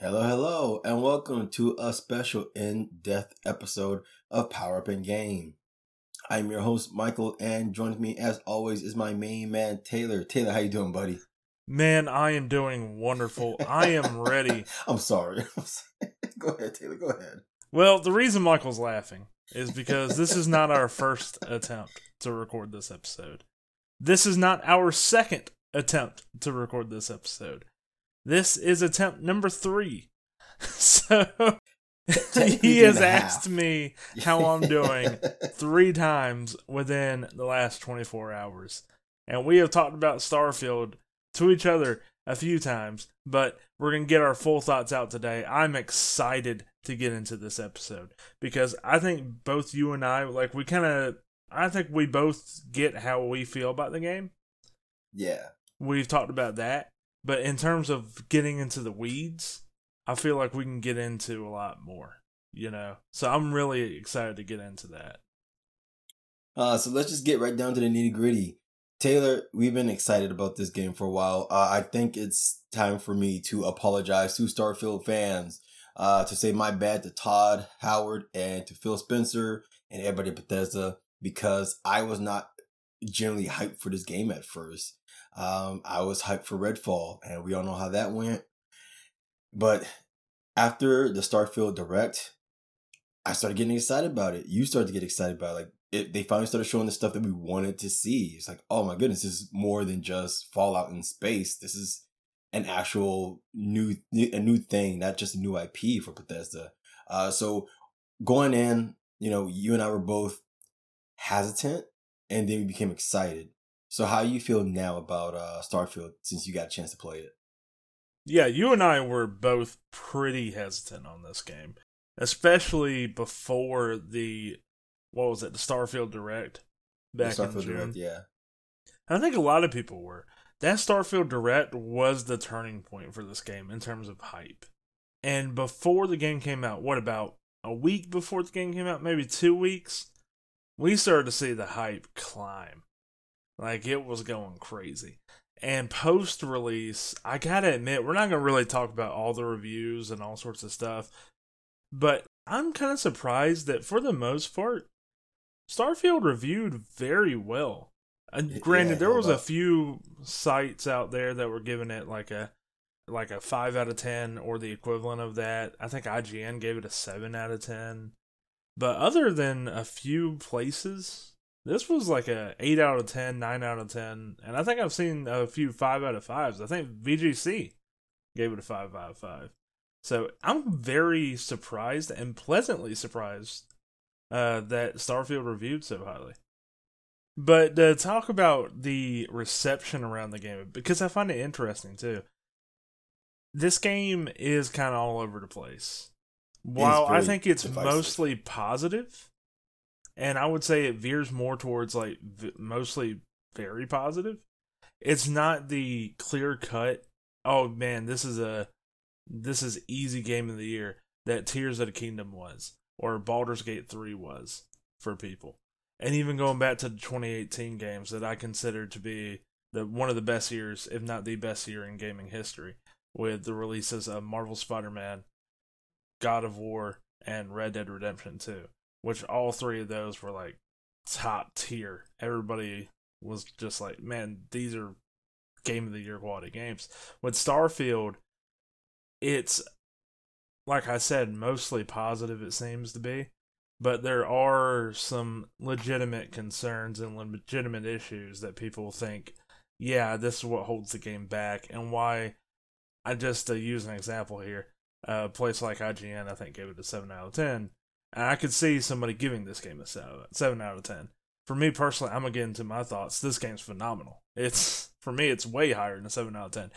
Hello, hello, and welcome to a special in-depth episode of Power Up and Game. I'm your host, Michael, and joining me as always is my main man, Taylor. Taylor, how you doing, buddy? Man, I am doing wonderful. I am ready. I'm sorry. go ahead, Taylor. Go ahead. Well, the reason Michael's laughing is because this is not our first attempt to record this episode. This is not our second attempt to record this episode. This is attempt number three. So he has asked me how I'm doing three times within the last 24 hours. And we have talked about Starfield to each other a few times, but we're going to get our full thoughts out today. I'm excited to get into this episode because I think both you and I, like, we kind of, I think we both get how we feel about the game. Yeah. We've talked about that. But in terms of getting into the weeds, I feel like we can get into a lot more, you know? So I'm really excited to get into that. Uh, so let's just get right down to the nitty gritty. Taylor, we've been excited about this game for a while. Uh, I think it's time for me to apologize to Starfield fans, uh, to say my bad to Todd Howard and to Phil Spencer and everybody at Bethesda because I was not generally hyped for this game at first. Um, I was hyped for Redfall, and we all know how that went. But after the Starfield Direct, I started getting excited about it. You started to get excited about it. Like it, they finally started showing the stuff that we wanted to see. It's like, oh my goodness, this is more than just Fallout in space. This is an actual new a new thing, not just a new IP for Bethesda. Uh, so going in, you know, you and I were both hesitant, and then we became excited. So how you feel now about uh, Starfield since you got a chance to play it? Yeah, you and I were both pretty hesitant on this game, especially before the what was it, the Starfield Direct back the Starfield in June. Direct, yeah. I think a lot of people were. That Starfield Direct was the turning point for this game in terms of hype. And before the game came out, what about a week before the game came out, maybe two weeks, we started to see the hype climb. Like it was going crazy. And post release, I gotta admit, we're not gonna really talk about all the reviews and all sorts of stuff. But I'm kind of surprised that for the most part, Starfield reviewed very well. And granted, yeah, there was a few sites out there that were giving it like a like a five out of ten or the equivalent of that. I think IGN gave it a seven out of ten. But other than a few places, this was like a 8 out of 10, 9 out of 10. And I think I've seen a few 5 out of 5s. I think VGC gave it a 5 out of 5. So I'm very surprised and pleasantly surprised uh, that Starfield reviewed so highly. But to talk about the reception around the game, because I find it interesting too. This game is kind of all over the place. While I think it's divisive. mostly positive, and I would say it veers more towards like v- mostly very positive. It's not the clear cut. Oh man, this is a this is easy game of the year that Tears of the Kingdom was or Baldur's Gate 3 was for people. And even going back to the 2018 games that I consider to be the one of the best years, if not the best year in gaming history, with the releases of Marvel Spider-Man, God of War, and Red Dead Redemption 2 which all three of those were like top tier. Everybody was just like, man, these are game of the year quality games. With Starfield, it's like I said, mostly positive it seems to be, but there are some legitimate concerns and legitimate issues that people think, yeah, this is what holds the game back and why. I just uh, use an example here. A place like IGN, I think, gave it a seven out of ten and I could see somebody giving this game a seven out of ten. For me personally, I'm gonna get into my thoughts. This game's phenomenal. It's for me, it's way higher than a seven out of ten.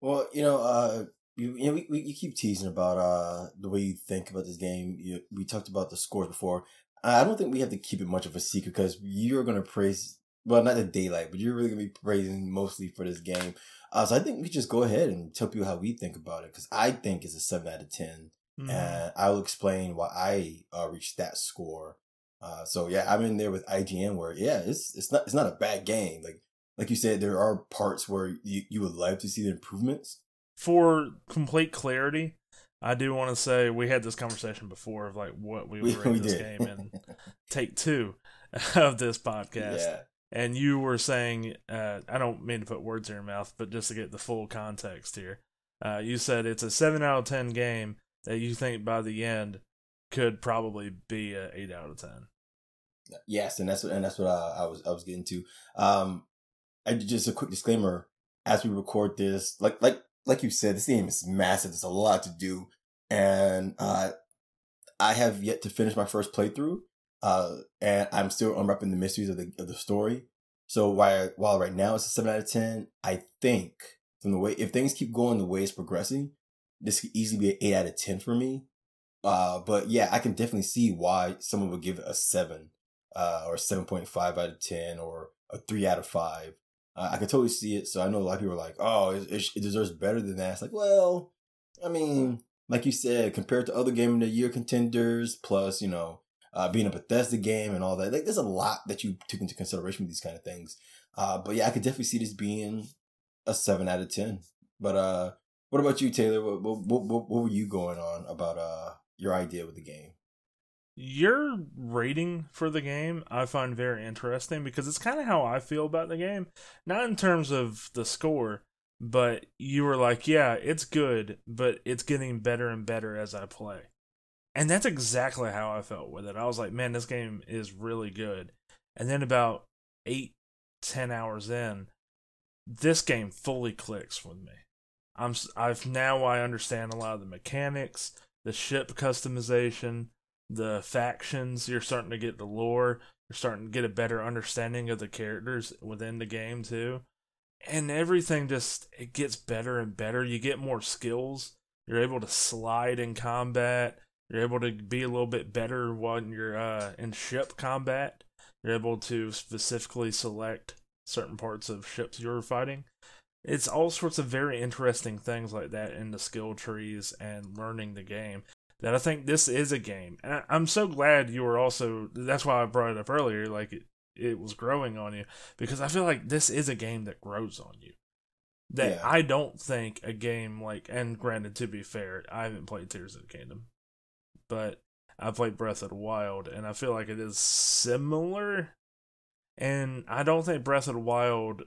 Well, you know, uh, you, you know, we, we you keep teasing about uh the way you think about this game. You, we talked about the scores before. I don't think we have to keep it much of a secret because you're gonna praise. Well, not the daylight, but you're really gonna be praising mostly for this game. Uh, so I think we just go ahead and tell people how we think about it because I think it's a seven out of ten. Mm-hmm. And I will explain why I uh, reached that score. Uh, so yeah, I'm in there with IGN where yeah, it's it's not it's not a bad game. Like like you said, there are parts where you, you would like to see the improvements. For complete clarity, I do want to say we had this conversation before of like what we We- rate we this did. game in take two of this podcast. yeah. And you were saying, uh, I don't mean to put words in your mouth, but just to get the full context here, uh, you said it's a seven out of ten game that you think by the end could probably be a eight out of ten. Yes, and that's what and that's what I, I was I was getting to. Um, and just a quick disclaimer: as we record this, like like like you said, this game is massive. There's a lot to do, and uh, I have yet to finish my first playthrough. Uh, and I'm still unwrapping the mysteries of the of the story. So while while right now it's a seven out of ten, I think from the way if things keep going the way it's progressing, this could easily be an eight out of ten for me. Uh, but yeah, I can definitely see why someone would give it a seven uh, or 7.5 out of 10 or a 3 out of 5. Uh, I can totally see it. So I know a lot of people are like, oh, it, it, deserves better than that. It's like, well, I mean, like you said, compared to other Game of the Year contenders, plus, you know, uh, being a Bethesda game and all that, like there's a lot that you took into consideration with these kind of things. Uh, but yeah, I could definitely see this being a 7 out of 10. But uh, what about you, Taylor? What, what, what, what were you going on about uh, your idea with the game? Your rating for the game I find very interesting because it's kind of how I feel about the game. Not in terms of the score, but you were like, yeah, it's good, but it's getting better and better as I play. And that's exactly how I felt with it. I was like, man, this game is really good. And then about eight, ten hours in, this game fully clicks with me. I'm I've now I understand a lot of the mechanics, the ship customization, the factions. You're starting to get the lore. You're starting to get a better understanding of the characters within the game too, and everything just it gets better and better. You get more skills. You're able to slide in combat. You're able to be a little bit better when you're uh, in ship combat. You're able to specifically select certain parts of ships you're fighting. It's all sorts of very interesting things like that in the skill trees and learning the game that I think this is a game. And I, I'm so glad you were also, that's why I brought it up earlier, like it, it was growing on you, because I feel like this is a game that grows on you. That Yeah. I don't think a game like, and granted, to be fair, I haven't played Tears of the Kingdom, but I played Breath of the Wild, and I feel like it is similar. And I don't think Breath of the Wild,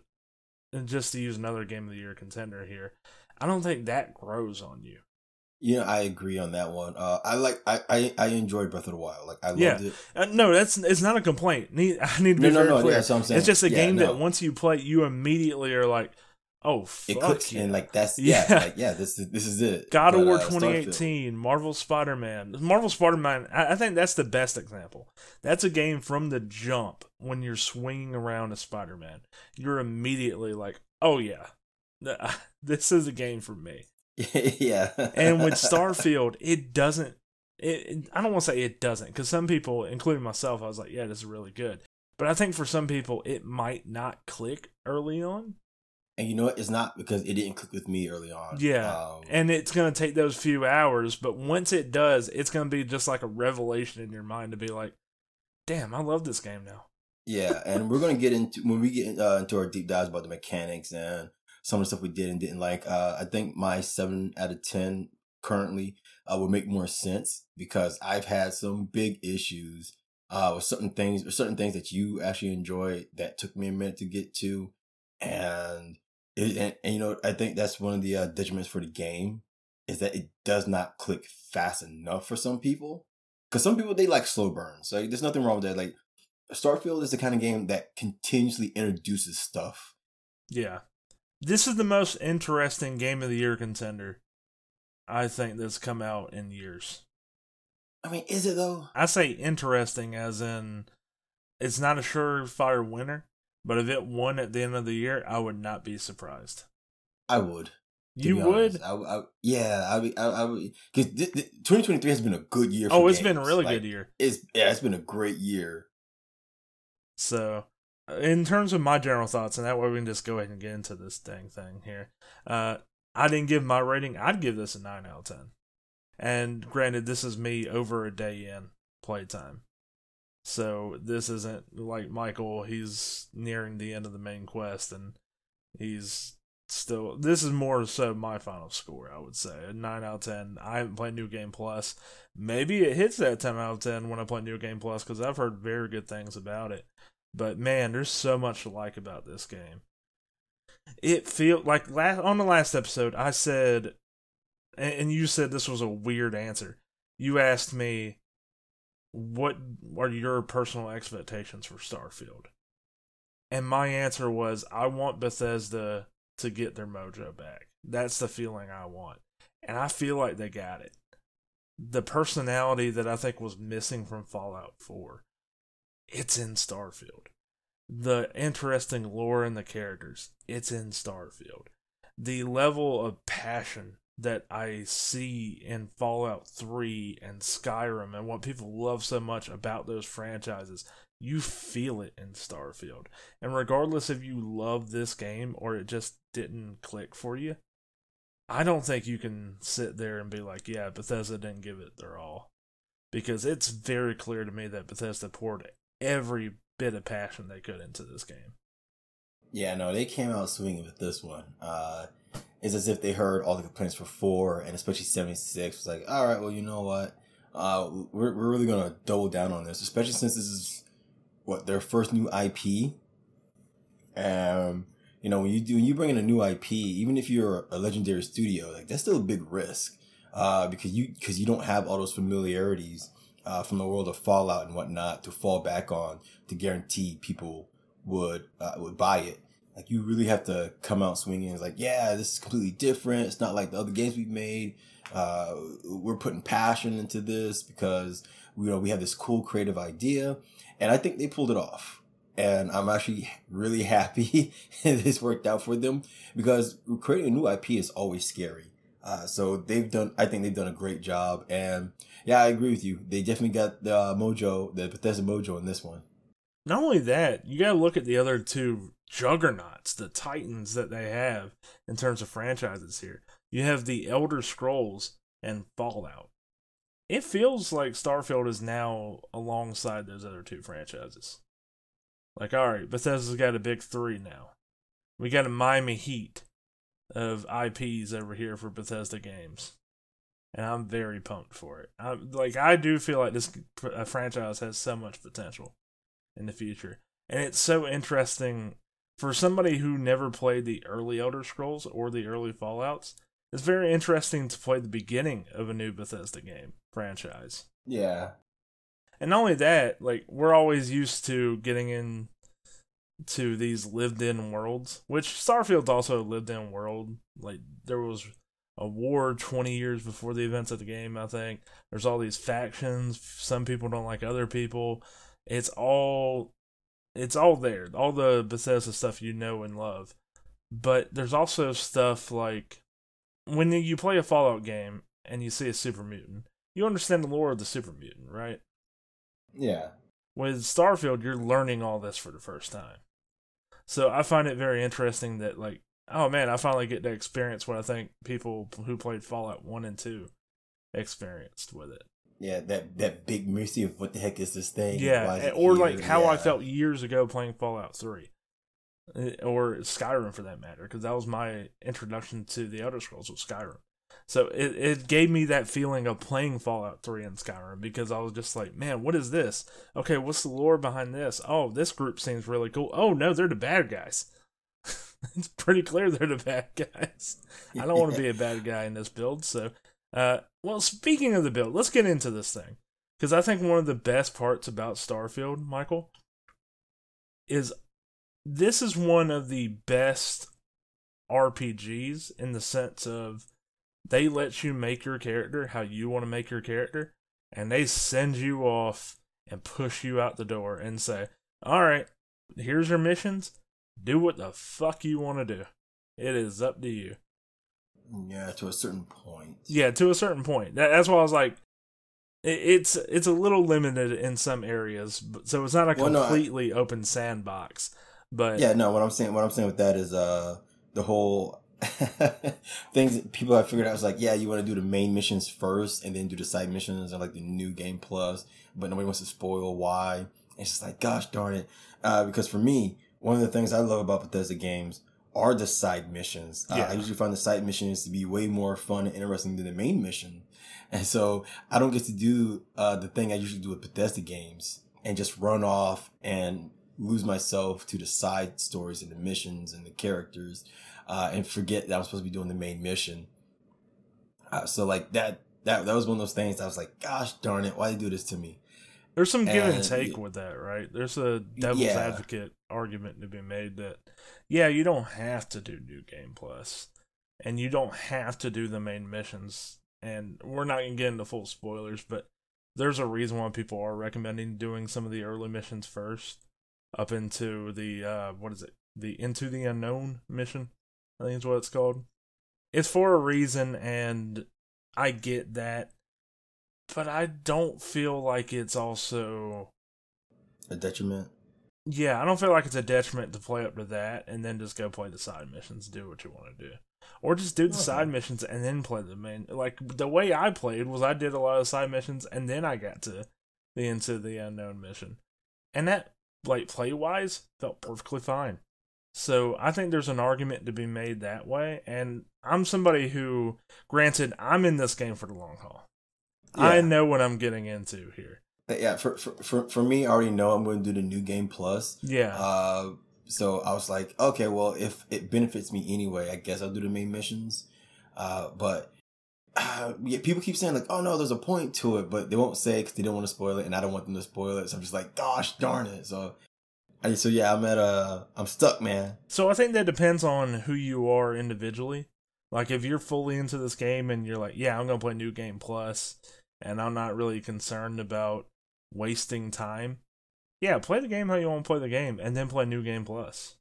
and just to use another Game of the Year contender here, I don't think that grows on you. Yeah, I agree on that one. Uh, I like I, I I enjoyed Breath of the Wild. Like I loved Yeah. it. Uh, no, that's it's not a complaint. Need, I need to be No, no, very no. clear. Yeah, that's what I'm saying. it's just a Yeah, game no. that once you play, you immediately are like, "Oh, fuck it clicks yeah. and like that's yeah, Yeah. like yeah. This is this is it. God of War uh, Starfield- 2018, Marvel Spider Man. Marvel Spider Man, I, I think that's the best example. That's a game from the jump when you're swinging around a Spider Man. You're immediately like, oh yeah, this is a game for me. yeah. And with Starfield, it doesn't. It, it- I don't want to say it doesn't, because some people, including myself, I was like, yeah, this is really good. But I think for some people, it might not click early on. And you know what? It's not because it didn't click with me early on. Yeah, Um, and it's going to take those few hours, but once it does, it's going to be just like a revelation in your mind to be like, damn, I love this game now. Yeah, and we're gonna get into when we get uh, into our deep dives about the mechanics and some of the stuff we did and didn't like. Uh, I think my seven out of ten currently uh, will make more sense because I've had some big issues uh, with certain things or certain things that you actually enjoyed that took me a minute to get to, and it, and, and you know I think that's one of the uh, detriments for the game is that it does not click fast enough for some people. Because some people they like slow burns. Like there's nothing wrong with that. Like Starfield is the kind of game that continuously introduces stuff. Yeah. This is the most interesting game of the year contender I think that's come out in years. I mean, is it though? I say interesting as in it's not a surefire winner, but if it won at the end of the year, I would not be surprised. I would. You would? I, I, yeah, I, would- I, I would. Because 2023 has been a good year. For Oh, it's been a really Like, good year. It's yeah, it's been a great year. So, uh, in terms of my general thoughts, and that way we can just go ahead and get into this dang thing here. Uh, I didn't give my rating. I'd give this a nine out of ten. And granted, this is me over a day in playtime. So this isn't like Michael. He's nearing the end of the main quest, and he's still this is more so my final score. I would say a nine out of ten. I haven't played New Game Plus. Maybe it hits that ten out of ten when I play New Game Plus because I've heard very good things about it. But man, there's so much to like about this game. It feel like last on the last episode I said, and you said this was a weird answer. You asked me, "What are your personal expectations for Starfield?" And my answer was, I want Bethesda to get their mojo back. That's the feeling I want. And I feel like they got it. The personality that I think was missing from Fallout 4, it's in Starfield. The interesting lore and the characters, it's in Starfield. The level of passion that I see in Fallout 3 and Skyrim and what people love so much about those franchises, you feel it in Starfield. And regardless if you love this game or it just didn't click for you, I don't think you can sit there and be like, yeah, Bethesda didn't give it their all. Because it's very clear to me that Bethesda poured every bit of passion they could into this game. Yeah, no, they came out swinging with this one. Uh, it's as if they heard all the complaints before, and especially 76 was like, all right, well, you know what? Uh, we're, we're really going to double down on this, especially since this is what their first new IP. Um, you know, when you do when you bring in a new IP, even if you're a legendary studio, like that's still a big risk, uh, because you because you don't have all those familiarities uh, from the world of Fallout and whatnot to fall back on to guarantee people would uh, would buy it. Like you really have to come out swinging. It's like, yeah, this is completely different. It's not like the other games we've made. Uh, we're putting passion into this because you know we have this cool creative idea and I think they pulled it off. And I'm actually really happy this worked out for them because creating a new IP is always scary. Uh, so they've done, I think they've done a great job. And yeah, I agree with you. They definitely got the uh, mojo, the Bethesda mojo in this one. Not only that, you got to look at the other two juggernauts, the titans that they have in terms of franchises here. You have the Elder Scrolls and Fallout it feels like Starfield is now alongside those other two franchises. Like, all right, Bethesda's got a big three now. We got a Miami Heat of IPs over here for Bethesda games, and I'm very pumped for it. I'm like, I do feel like this franchise has so much potential in the future, and it's so interesting for somebody who never played the early Elder Scrolls or the early Fallout's it's very interesting to play the beginning of a new Bethesda game franchise. Yeah. And not only that, like we're always used to getting in to these lived in worlds, which Starfield's also a lived in world. Like there was a war 20 years before the events of the game, I think. There's all these factions, some people don't like other people. It's all it's all there. All the Bethesda stuff you know and love. But there's also stuff like when you play a Fallout game and you see a super mutant, you understand the lore of the super mutant, right? Yeah. With Starfield, you're learning all this for the first time. So I find it very interesting that like, oh man, I finally get to experience what I think people who played Fallout one and two experienced with it. Yeah, that that big mercy of what the heck is this thing? Yeah, or here? like how yeah. I felt years ago playing Fallout Three. Uh, or Skyrim for that matter, because that was my introduction to the Elder Scrolls with Skyrim. So it, it gave me that feeling of playing Fallout 3 and Skyrim because I was just like, man, what is this? Okay, what's the lore behind this? Oh, this group seems really cool. Oh, no, they're the bad guys. it's pretty clear they're the bad guys. I don't want to be a bad guy in this build. So, uh, well, speaking of the build, let's get into this thing. Because I think one of the best parts about Starfield, Michael, is this is one of the best RPGs in the sense of they let you make your character how you want to make your character, and they send you off and push you out the door and say, All right, here's your missions. Do what the fuck you want to do. It is up to you. Yeah, to a certain point. Yeah, to a certain point. That, that's why I was like, it's it's a little limited in some areas, so it's not a completely no, I, open sandbox. But yeah, no. What I'm saying, what I'm saying with that is, uh, the whole things people have figured out is like, yeah, you want to do the main missions first and then do the side missions and like the new game plus, but nobody wants to spoil why. It's just like, gosh darn it. Uh, because for me, one of the things I love about Bethesda games are the side missions. Uh, I usually find the side missions to be way more fun and interesting than the main mission. And so I don't get to do uh, the thing I usually do with Bethesda games and just run off and lose myself to the side stories and the missions and the characters uh, and forget that I'm supposed to be doing the main mission. Uh, so like that, that, that was one of those things I was like, gosh darn it, why they do this to me? There's some give and And- take with that, right? There's a devil's Yeah. advocate argument to be made that, yeah, you don't have to do New Game Plus, and you don't have to do the main missions. And we're not gonna get into full spoilers, but there's a reason why people are recommending doing some of the early missions first, up into the uh, what is it? The Into the Unknown mission, I think is what it's called. It's for a reason, and I get that but I don't feel like it's also A detriment. yeah, I don't feel like it's a detriment to play up to that and then just go play the side missions, do what you want to do. Or just do the Okay. side missions and then play the main like the way I played was I did a lot of side missions and then I got to the into the unknown mission. And that like play wise felt perfectly fine. So I think there's an argument to be made that way and I'm somebody who granted I'm in this game for the long haul. I know what I'm getting into here. Yeah, for, for for for me, I already know I'm going to do the new game plus. Yeah. Uh, so I was like, okay, well, if it benefits me anyway, I guess I'll do the main missions. Uh, but uh, yeah, people keep saying like, oh no, there's a point to it, but they won't say because they don't want to spoil it, and I don't want them to spoil it. So I'm just like, gosh darn it. So, I, so yeah, I'm at a, I'm stuck, man. So I think that depends on who you are individually. Like if you're fully into this game and you're like, yeah, I'm gonna play New Game Plus, and I'm not really concerned about wasting time. Yeah, play the game how you want to play the game, and then play New Game Plus.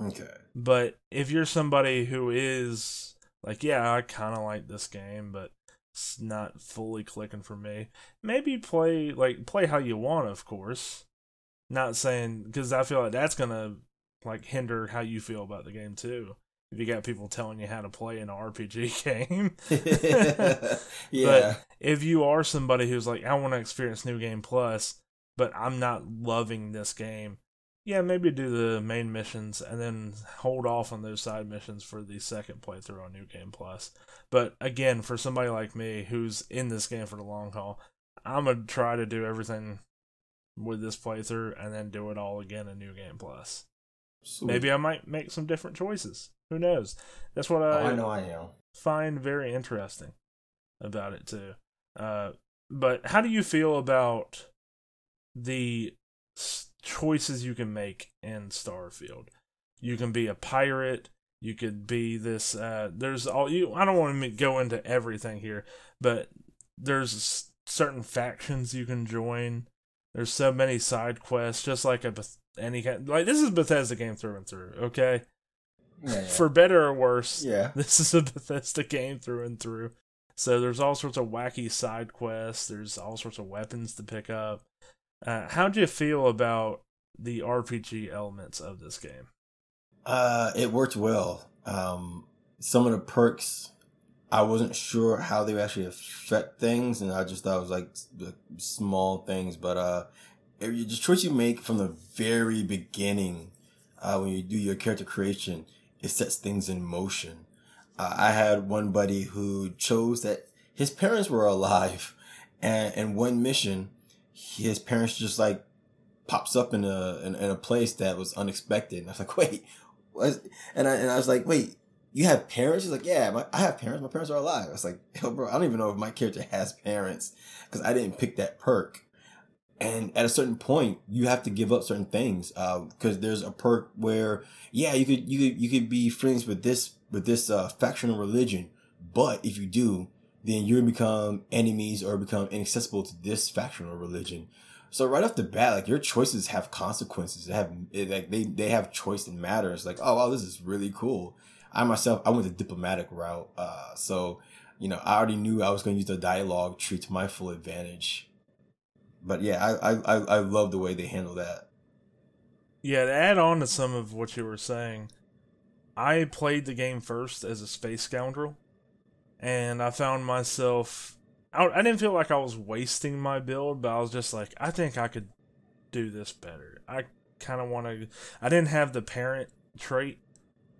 Okay. But if you're somebody who is like, yeah, I kind of like this game, but it's not fully clicking for me, maybe play like play how you want, of course. Not saying because I feel like that's gonna like hinder how you feel about the game too. If you got people telling you how to play an RPG game, yeah. if you are somebody who's like, I want to experience New Game Plus, but I'm not loving this game, yeah, maybe do the main missions and then hold off on those side missions for the second playthrough on New Game Plus. But again, for somebody like me who's in this game for the long haul, I'm gonna try to do everything with this playthrough and then do it all again in New Game Plus. Sweet. Maybe I might make some different choices. Who knows? That's what Oh, I, I know I am. find very interesting about it too. Uh, but how do you feel about the s- choices you can make in Starfield? You can be a pirate. You could be this. Uh, there's all you. I don't want to go into everything here, but there's certain factions you can join. There's so many side quests, just like a any kind. Like this is Bethesda game through and through. Okay, Yeah, yeah. for better or worse. yeah. This is a Bethesda game through and through. So there's all sorts of wacky side quests. There's all sorts of weapons to pick up. Uh, how do you feel about the RPG elements of this game? Uh, it worked well. Um, some of the perks, I wasn't sure how they would actually affect things, and I just thought it was like the small things. But uh, the choice you make from the very beginning, uh, when you do your character creation, it sets things in motion. Uh, I had one buddy who chose that his parents were alive, and in one mission, his parents just like pops up in a in, in a place that was unexpected. And I was like, wait, what? And I and I was like, wait, you have parents? He's like, yeah, my, I have parents. My parents are alive. I was like, yo, bro, I don't even know if my character has parents because I didn't pick that perk. And at a certain point, you have to give up certain things because there's a perk where, yeah, you could you could you could be friends with this with this uh, faction or religion, but if you do, then you're become enemies or become inaccessible to this faction or religion. So right off the bat, like your choices have consequences. They have like they they have choice and matters. Like oh wow, this is really cool. I myself I went the diplomatic route, uh, so you know I already knew I was going to use the dialogue tree to my full advantage. But yeah, I I I, love the way they handle that. Yeah, to add on to some of what you were saying, I played the game first as a space scoundrel, and I found myself. I, I didn't feel like I was wasting my build, but I was just like, I think I could do this better. I kind of want to. I didn't have the parent trait,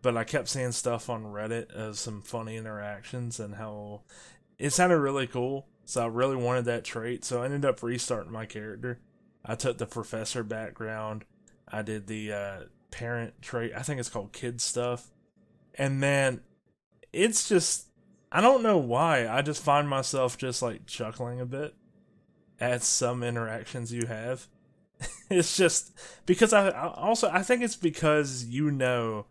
but I kept seeing stuff on Reddit of some funny interactions and how it sounded really cool. So I really wanted that trait. So I ended up restarting my character. I took the professor background. I did the uh, parent trait. I think it's called kid stuff. And man, it's just I don't know why. I just find myself just like chuckling a bit at some interactions you have. it's just because I, I also I think it's because you know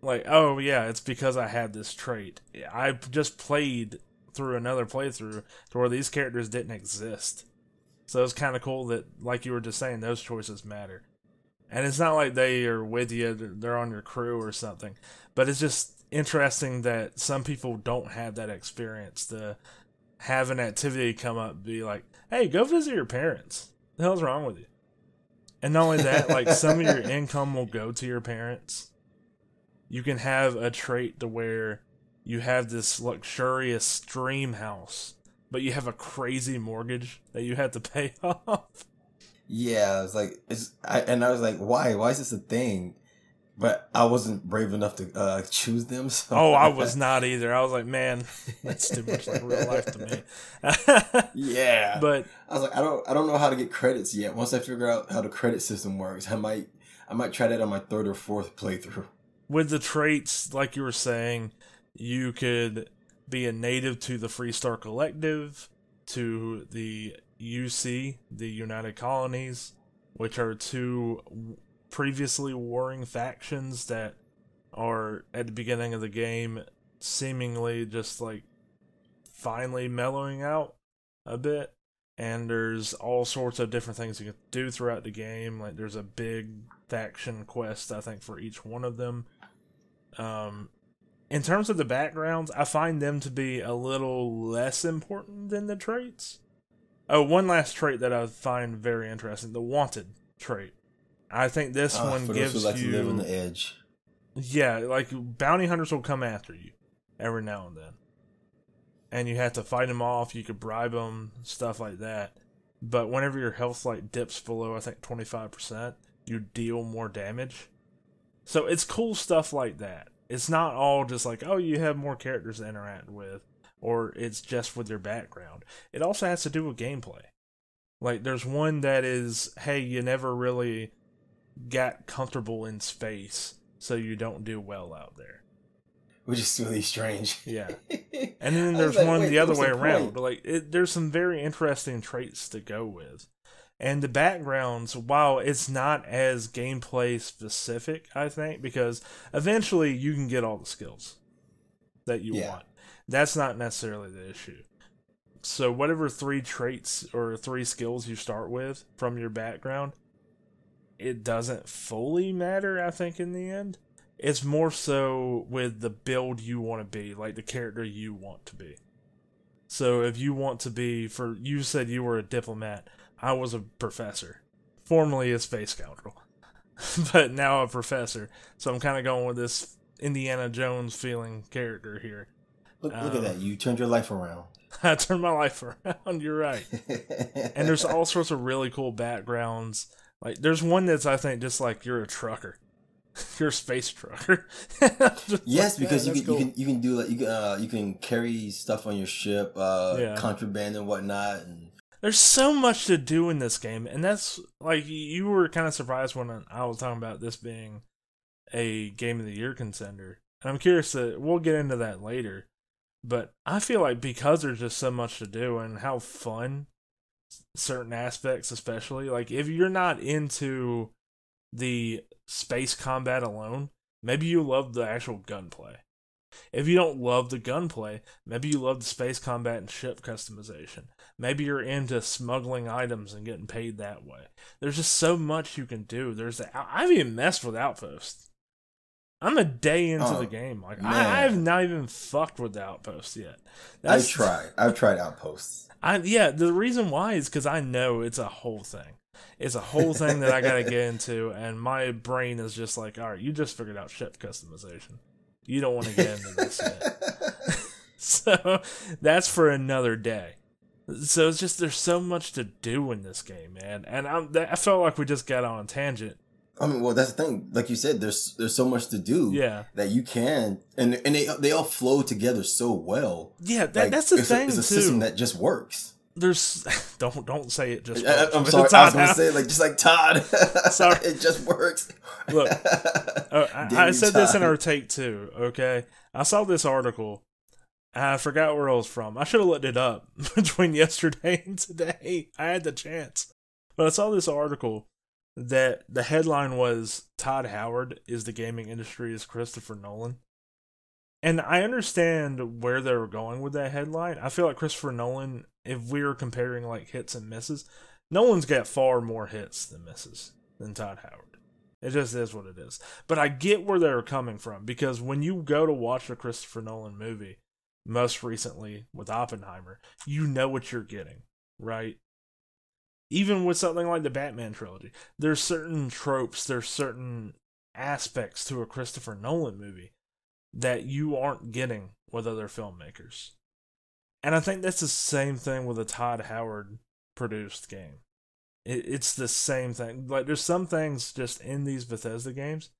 like oh yeah, it's because I had this trait. I just played through another playthrough to where these characters didn't exist. So it's kind of cool that like you were just saying those choices matter. And it's not like they are with you, they're on your crew or something. But it's just interesting that some people don't have that experience to have an activity come up be like, hey, go visit your parents. The hell's wrong with you? And not only that, like some of your income will go to your parents. You can have a trait to where you have this luxurious dream house, but you have a crazy mortgage that you have to pay off. Yeah, it's like it's I, and I was like, why? Why is this a thing? But I wasn't brave enough to uh, choose them. So. Oh, I was not either. I was like, man, that's too much like real life to me. yeah, but I was like, I don't, I don't know how to get credits yet. Once I figure out how the credit system works, I might, I might try that on my third or fourth playthrough. With the traits, like you were saying, you could be a native to the Freestar Collective, to the UC, the United Colonies, which are two previously warring factions that are at the beginning of the game seemingly just like finally mellowing out a bit. And there's all sorts of different things you can do throughout the game. Like there's a big faction quest i think for each one of them. Um in terms of the backgrounds i find them to be a little less important than the traits oh one last trait that i find very interesting the wanted trait I think this uh, one gives like you live on the edge. Yeah, like bounty hunters will come after you every now and then, and you have to fight them off. You could bribe them, stuff like that. But whenever your health like dips below, I think twenty five percent, you deal more damage. So it's cool stuff like that. It's not all just like oh you have more characters to interact with, or it's just with your background. It also has to do with gameplay. Like there's one that is hey you never really got comfortable in space so you don't do well out there. Which is really strange. Yeah. And then there's like, one the other way the around. Like it, there's some very interesting traits to go with. And the backgrounds, while it's not as gameplay specific, I think, because eventually you can get all the skills that you yeah. want. That's not necessarily the issue. So whatever three traits or three skills you start with from your background, it doesn't fully matter, I think, in the end. It's more so with the build you want to be, like the character you want to be. So if you want to be, for you said you were a diplomat, I was a professor, formerly a space scoundrel, but now a professor. So I'm kind of going with this Indiana Jones feeling character here. Look, look um, at that! You turned your life around. I turned my life around. You're right. and there's all sorts of really cool backgrounds like, there's one that's I think just like you're a trucker, you're a space trucker. yes, like, because yeah, you can cool. you can you can do like you can uh, you can carry stuff on your ship, uh, yeah. contraband and whatnot. And there's so much to do in this game, and that's like you were kind of surprised when I was talking about this being a game of the year contender. And I'm curious that we'll get into that later. But I feel like because there's just so much to do and how fun certain aspects, especially like if you're not into the space combat alone, maybe you love the actual gunplay. If you don't love the gunplay, maybe you love the space combat and ship customization. Maybe you're into smuggling items and getting paid that way. There's just so much you can do. There's the, I've even messed with Outposts. I'm a day into oh, the game. Like I, I, have not even fucked with the Outposts yet. That's, I've tried. I've tried Outposts. I yeah, the reason why is because I know it's a whole thing. It's a whole thing that I gotta get into, and my brain is just like, all right, you just figured out ship customization. You don't want to get into this yet. so that's for another day. So it's just there's so much to do in this game, man, and I'm, I felt like we just got on a tangent I mean, well, that's the thing. Like you said, there's there's so much to do. Yeah. That you can, and and they they all flow together so well. Yeah, that, Like, that's the it's thing A, it's a too. system that just works. There's don't don't say it just. I, works. am sorry, I was gonna Howard. say like just like Todd. Sorry. it just works. Look, Uh, I, I said this in our take two. Okay, I saw this article. I forgot where I was from. I should have looked it up between yesterday and today. I had the chance, but I saw this article that the headline was Todd Howard is the gaming industry industry's Christopher Nolan. And I understand where they were going with that headline. I feel like Christopher Nolan, if we were comparing like hits and misses, no one's got far more hits than misses than Todd Howard. It just is what it is. But I get where they're coming from because when you go to watch a Christopher Nolan movie, most recently with Oppenheimer, you know what you're getting, right? Even with something like the Batman trilogy, there's certain tropes, there's certain aspects to a Christopher Nolan movie that you aren't getting with other filmmakers. And I think that's the same thing with a Todd Howard produced game. It, it's the same thing. Like there's some things just in these Bethesda games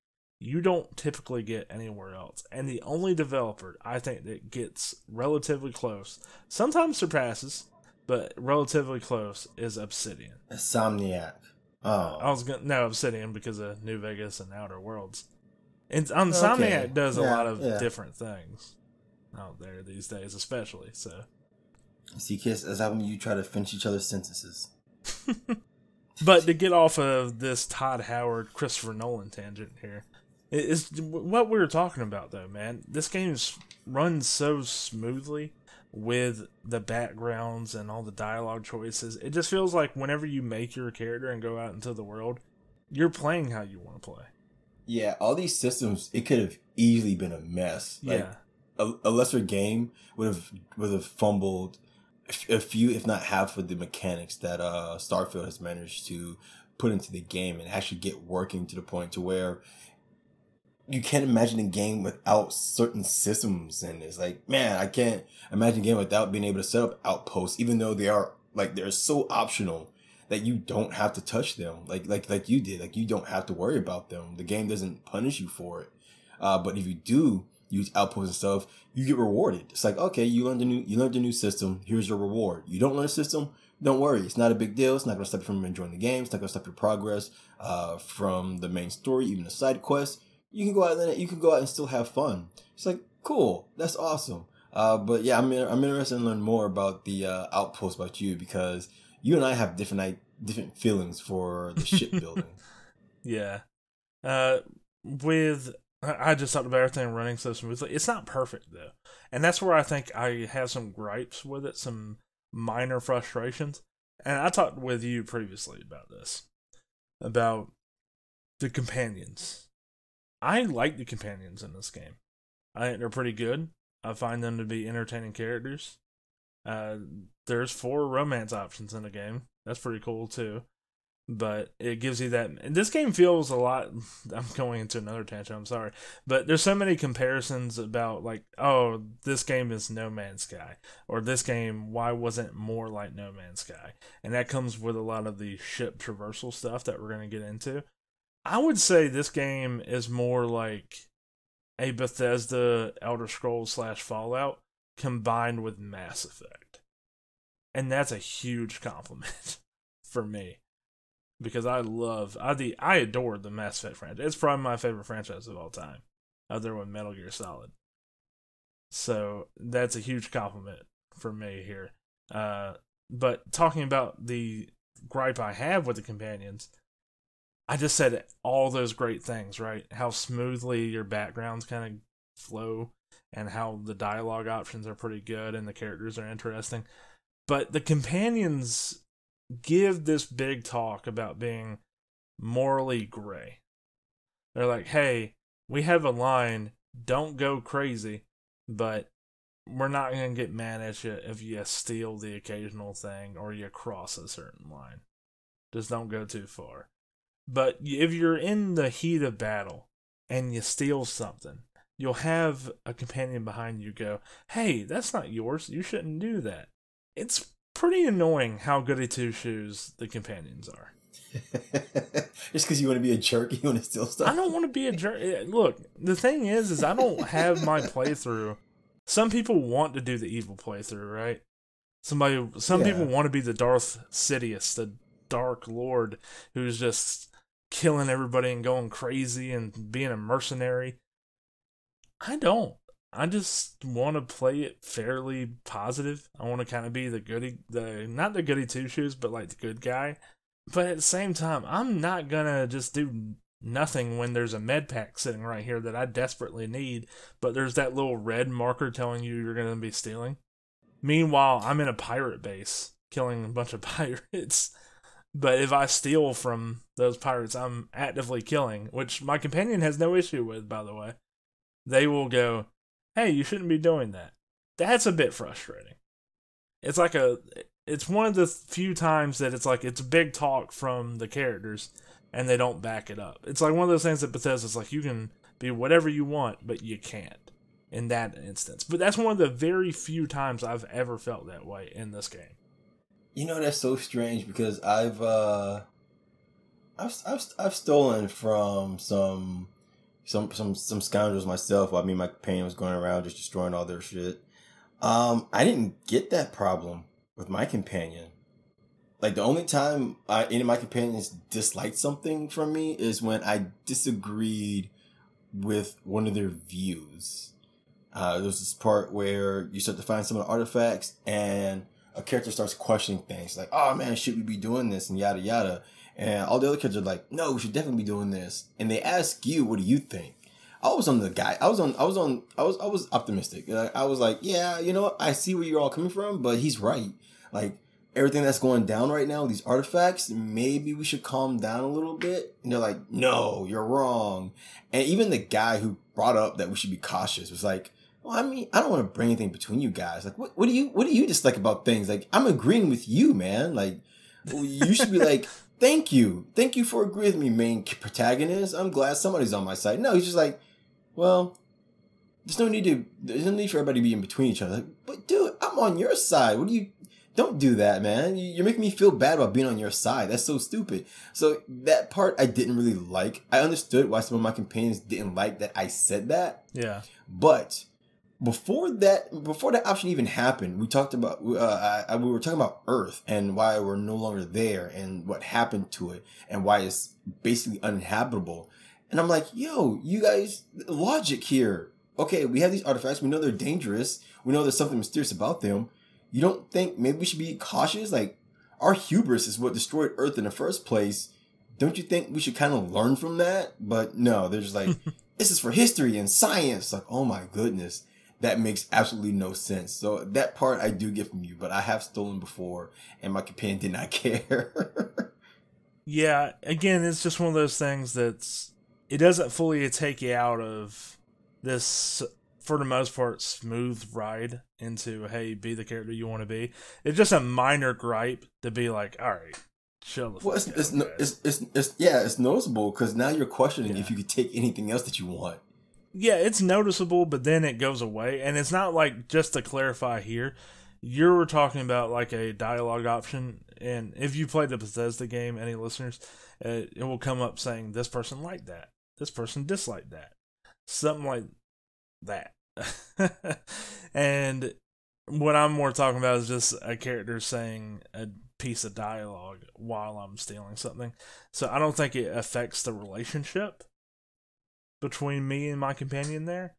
you don't typically get anywhere else. And the only developer I think that gets relatively close, sometimes surpasses, but relatively close is Obsidian. Insomniac. Oh, I was gonna no Obsidian because of New Vegas and Outer Worlds. And Insomniac Okay. does a Yeah, lot of yeah. different things out there these days, especially. So, see, kiss. That's how you try to finish each other's sentences. but to get off of this Todd Howard Christopher Nolan tangent here, is what we were talking about though, man. This game runs so smoothly with the backgrounds and all the dialogue choices. It just feels like whenever you make your character and go out into the world, you're playing how you want to play. Yeah, all these systems, it could have easily been a mess. Like, yeah. A, a lesser game would have would have fumbled a few, if not half, of the mechanics that uh, Starfield has managed to put into the game and actually get working to the point to where you can't imagine a game without certain systems. And it's like, man, I can't imagine a game without being able to set up outposts, even though they are like they're so optional that you don't have to touch them, like like like you did. Like you don't have to worry about them. The game doesn't punish you for it. Uh, but if you do use outposts and stuff, you get rewarded. It's like, okay, you learned a new you learned a new system. Here's your reward. You don't learn a system, don't worry. It's not a big deal. It's not going to stop you from enjoying the game. It's not going to stop your progress uh, from the main story, even the side quests. You can go out and you can go out and still have fun. It's like cool. That's awesome. Uh, but yeah, I'm I'm interested in learning more about the uh, outpost about you because you and I have different like, different feelings for the ship building. Yeah. Uh, with I just talked about everything running so smoothly. It's not perfect though, and that's where I think I have some gripes with it, some minor frustrations. And I talked with you previously about this, about the companions. I like the companions in this game. I think they're pretty good. I find them to be entertaining characters. Uh, there's four romance options in the game. That's pretty cool too but it gives you that. This game feels a lot. I'm going into another tangent. I'm sorry, but there's so many comparisons about like, oh, this game is No Man's Sky, or this game, why wasn't more like No Man's Sky? And that comes with a lot of the ship traversal stuff that we're going to get into. I would say this game is more like a Bethesda Elder Scrolls slash Fallout combined with Mass Effect, and that's a huge compliment for me because I love I the I adore the Mass Effect franchise. It's probably my favorite franchise of all time, other than Metal Gear Solid. So that's a huge compliment for me here. Uh, but talking about the gripe I have with the companions, I just said all those great things, right? How smoothly your backgrounds kind of flow, and how the dialogue options are pretty good, and the characters are interesting. But the companions give this big talk about being morally gray. They're like, hey, we have a line, don't go crazy, but we're not going to get mad at you if you steal the occasional thing or you cross a certain line. Just don't go too far. But if you're in the heat of battle and you steal something, you'll have a companion behind you go, hey, that's not yours. You shouldn't do that. It's pretty annoying how goody two shoes the companions are. Just because you want to be a jerk, you want to steal stuff. I don't want to be a jerk. Eh, look, the thing is, is I don't have my playthrough. Some people want to do the evil playthrough, right? Somebody, some Yeah. people want to be the Darth Sidious, the Dark Lord, who's just killing everybody and going crazy and being a mercenary. I don't. I just want to play it fairly positive. I want to kind of be the goody, the not the goody two shoes, but like the good guy. But at the same time, I'm not gonna just do nothing when there's a med pack sitting right here that I desperately need, but there's that little red marker telling you you're gonna be stealing. Meanwhile, I'm in a pirate base killing a bunch of pirates. But if I steal from those pirates I'm actively killing, which my companion has no issue with, by the way, they will go, Hey, you shouldn't be doing that. That's a bit frustrating. It's like a it's one of the few times that it's like it's big talk from the characters and they don't back it up. It's like one of those things that Bethesda's like you can be whatever you want, but you can't in that instance. But that's one of the very few times I've ever felt that way in this game. You know that's so strange because I've uh I've I've, I've stolen from some some some some scoundrels myself while me and my companion was going around just destroying all their shit. Um I didn't get that problem with my companion. Like the only time I, any of my companions disliked something from me is when I disagreed with one of their views. Uh, there's this part where you start to find some of the artifacts and a character starts questioning things like, oh man, should we be doing this and yada yada. And all the other kids are like, no, we should definitely be doing this. And they ask you, what do you think? I was on the guy. I was on. I was on. I was. I was optimistic. I was like, yeah, you know what? I see where you're all coming from, but he's right. Like everything that's going down right now, these artifacts, maybe we should calm down a little bit. And they're like, no, you're wrong. And even the guy who brought up that we should be cautious was like, well, I mean, I don't want to bring anything between you guys. Like, what, what do you, what do you dislike about things? Like, I'm agreeing with you, man. Like, you should be like, thank you. Thank you for agreeing with me, main protagonist. I'm glad somebody's on my side. No, he's just like, well, there's no need to, there's no need for everybody to be in between each other. Like, but dude, I'm on your side. What do you, don't do that, man. You- You're making me feel bad about being on your side. That's so stupid. So that part I didn't really like. I understood why some of my companions didn't like that I said that. Yeah. But before that, before that option even happened, we talked about uh, I, we were talking about Earth and why we're no longer there and what happened to it and why it's basically uninhabitable. And I'm like, yo, you guys, logic here. Okay, we have these artifacts. We know they're dangerous. We know there's something mysterious about them. You don't think maybe we should be cautious? Like, our hubris is what destroyed Earth in the first place. Don't you think we should kind of learn from that? But no, they're just like, this is for history and science. Like, oh my goodness. That makes absolutely no sense. So that part I do get from you, but I have stolen before and my companion did not care. Yeah, again, it's just one of those things that's it doesn't fully take you out of this for the most part smooth ride into hey, be the character you want to be. It's just a minor gripe to be like, all right, chill well, it's, it's, no, it's, it's, it's, yeah, it's noticeable because now you're questioning Yeah. if you could take anything else that you want. Yeah, it's noticeable, but then it goes away, and it's not like just to clarify here. You were talking about like a dialogue option, and if you played the Bethesda game, any listeners, uh, it will come up saying this person liked that, this person disliked that, something like that. and what I'm more talking about is just a character saying a piece of dialogue while I'm stealing something. So I don't think it affects the relationship between me and my companion there.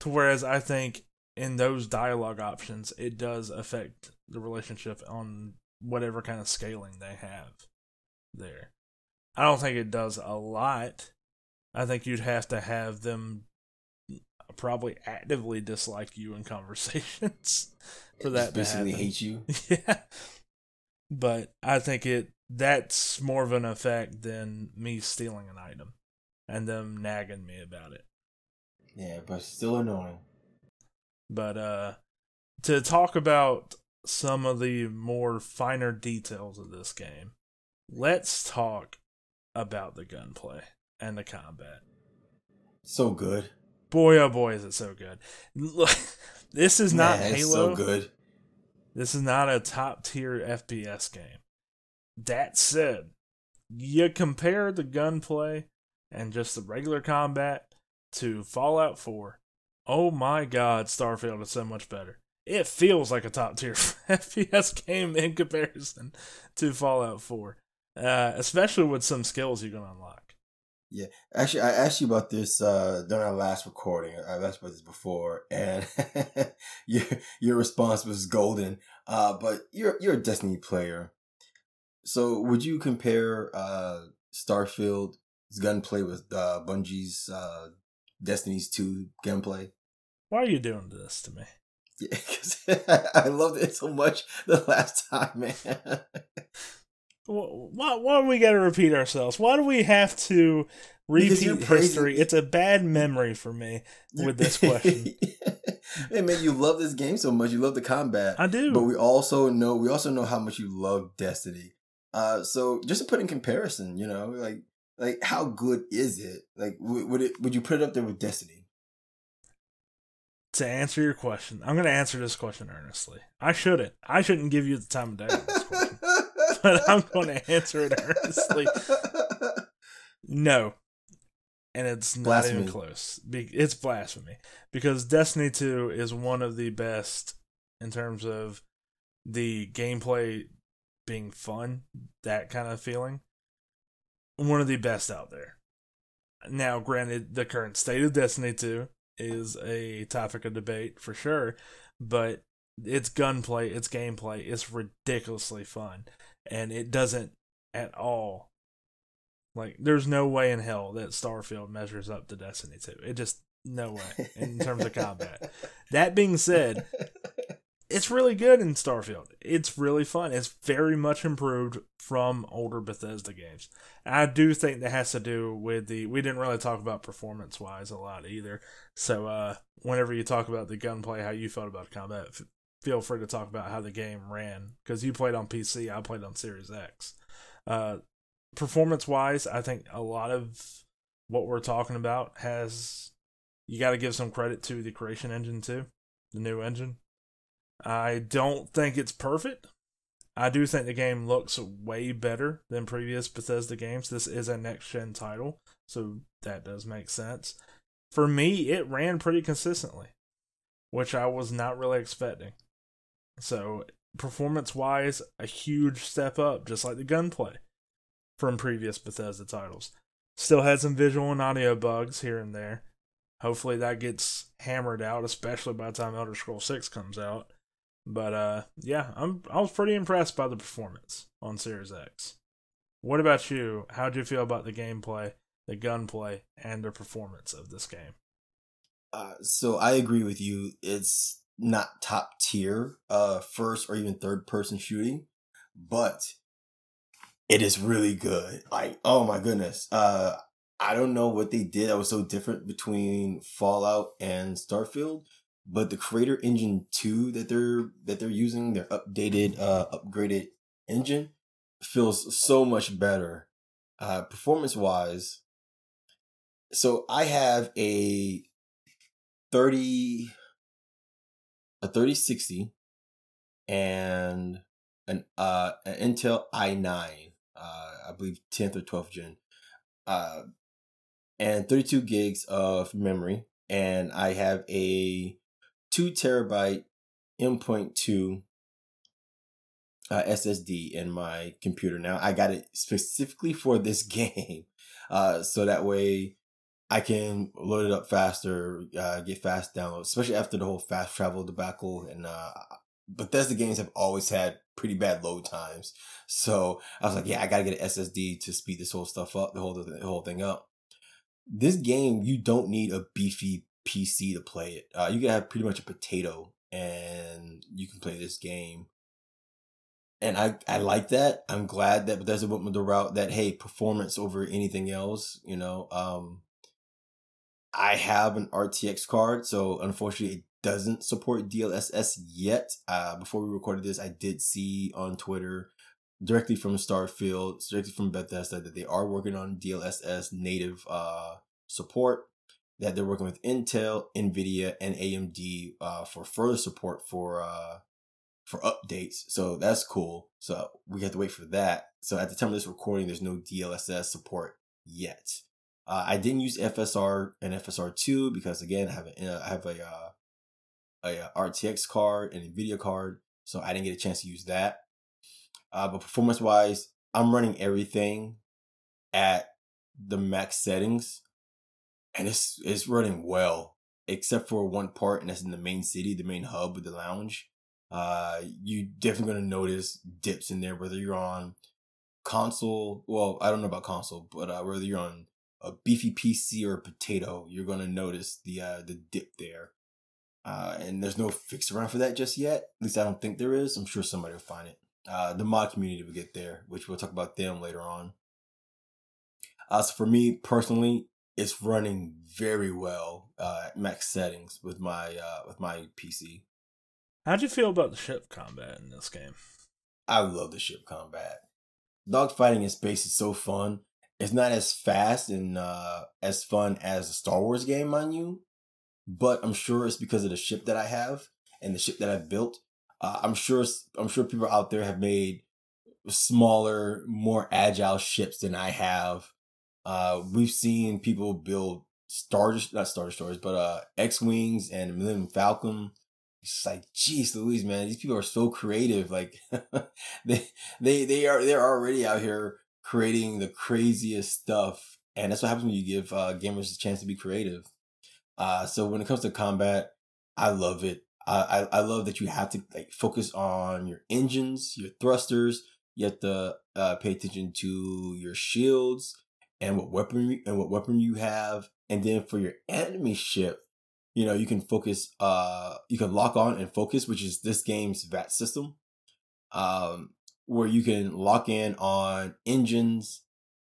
To whereas I think in those dialogue options, it does affect the relationship on whatever kind of scaling they have there. I don't think it does a lot. I think you'd have to have them probably actively dislike you in conversations for that basically hate you. Yeah. But I think it that's more of an effect than me stealing an item and them nagging me about it. Yeah, but still annoying. But uh to talk about some of the more finer details of this game, let's talk about the gunplay and the combat. So good. Boy oh boy is it so good. Look, this is not Man, it's Halo. so good. This is not a top tier FPS game. That said, you compare the gunplay and just the regular combat to Fallout 4. Oh my god, Starfield is so much better. It feels like a top tier FPS game in comparison to Fallout 4, uh, especially with some skills you can unlock. Yeah, actually, I asked you about this uh, during our last recording. I asked about this before, and your your response was golden. Uh, but you're you're a Destiny player, so would you compare uh, Starfield's gunplay with uh, Bungie's uh, Destiny's two gameplay? Why are you doing this to me? Yeah, because I loved it so much the last time, man. Why, why do we got to repeat ourselves? Why do we have to repeat history? It's a bad memory for me with this question. hey man, you love this game so much. You love the combat. I do. But we also know we also know how much you love Destiny. Uh, so just to put in comparison, you know, like like how good is it? Like w- would it would you put it up there with Destiny? To answer your question, I'm going to answer this question earnestly. I shouldn't. I shouldn't give you the time of day on this question. but I'm going to answer it earnestly. No. And it's not blasphemy. even close. It's blasphemy. Because Destiny 2 is one of the best in terms of the gameplay being fun, that kind of feeling. One of the best out there. Now, granted, the current state of Destiny 2 is a topic of debate for sure, but its gunplay, its gameplay is ridiculously fun and it doesn't at all like there's no way in hell that Starfield measures up to Destiny 2. It just no way in terms of combat. That being said, it's really good in Starfield. It's really fun. It's very much improved from older Bethesda games. I do think that has to do with the we didn't really talk about performance wise a lot either. So uh whenever you talk about the gunplay, how you felt about combat, feel free to talk about how the game ran because you played on PC, I played on Series X. Uh, performance wise, I think a lot of what we're talking about has you got to give some credit to the Creation Engine too, the new engine. I don't think it's perfect. I do think the game looks way better than previous Bethesda games. This is a next gen title, so that does make sense. For me, it ran pretty consistently, which I was not really expecting. So, performance wise, a huge step up, just like the gunplay from previous Bethesda titles. Still had some visual and audio bugs here and there. Hopefully that gets hammered out, especially by the time Elder Scroll 6 comes out. But uh yeah, I'm I was pretty impressed by the performance on Series X. What about you? How do you feel about the gameplay, the gunplay, and the performance of this game? Uh, so I agree with you. It's not top tier uh first or even third person shooting, but it is really good. Like, oh my goodness. Uh I don't know what they did that was so different between Fallout and Starfield, but the Creation Engine 2 that they're that they're using, their updated uh upgraded engine feels so much better uh performance wise. So I have a 30 a 3060 and an uh an Intel i9, uh I believe 10th or 12th gen. Uh and 32 gigs of memory and I have a 2 terabyte M.2 uh, SSD in my computer now. I got it specifically for this game. Uh so that way I can load it up faster, uh, get fast downloads, especially after the whole fast travel debacle. And uh, Bethesda games have always had pretty bad load times, so I was like, yeah, I gotta get an SSD to speed this whole stuff up, the whole the whole thing up. This game, you don't need a beefy PC to play it. Uh, you can have pretty much a potato, and you can play this game. And I, I like that. I'm glad that Bethesda went with the route that hey, performance over anything else. You know, um, I have an RTX card, so unfortunately it doesn't support DLSS yet. Uh, before we recorded this, I did see on Twitter directly from Starfield, directly from Bethesda, that they are working on DLSS native uh, support. That they're working with Intel, Nvidia, and AMD uh, for further support for uh, for updates. So that's cool. So we have to wait for that. So at the time of this recording, there's no DLSS support yet. Uh, I didn't use FSR and FSR2 because again, I have a, I have a, uh, a, uh, RTX card and Nvidia card. So I didn't get a chance to use that. Uh, but performance wise, I'm running everything at the max settings and it's, it's running well except for one part, and that's in the main city, the main hub with the lounge. Uh, you definitely gonna notice dips in there, whether you're on console. Well, I don't know about console, but uh, whether you're on a beefy PC or a potato, you're gonna notice the uh, the dip there. Uh, and there's no fix around for that just yet. At least I don't think there is. I'm sure somebody will find it. Uh, the mod community will get there, which we'll talk about them later on. Uh, so for me personally, it's running very well uh, at max settings with my uh, with my PC. How'd you feel about the ship combat in this game? I love the ship combat. Dogfighting in space is so fun. It's not as fast and uh, as fun as a Star Wars game, mind you, but I'm sure it's because of the ship that I have and the ship that I've built. Uh, I'm sure I'm sure people out there have made smaller, more agile ships than I have uh, we've seen people build star, not star destroyers, but uh, X wings and Millennium Falcon. It's like, geez, Louise, man, these people are so creative. Like, they they they are they're already out here creating the craziest stuff, and that's what happens when you give uh, gamers a chance to be creative. Uh, so when it comes to combat, I love it. I, I, I love that you have to like focus on your engines, your thrusters. You have to uh, pay attention to your shields and what weapon and what weapon you have, and then for your enemy ship, you know, you can focus. Uh, you can lock on and focus, which is this game's VAT system, um, where you can lock in on engines,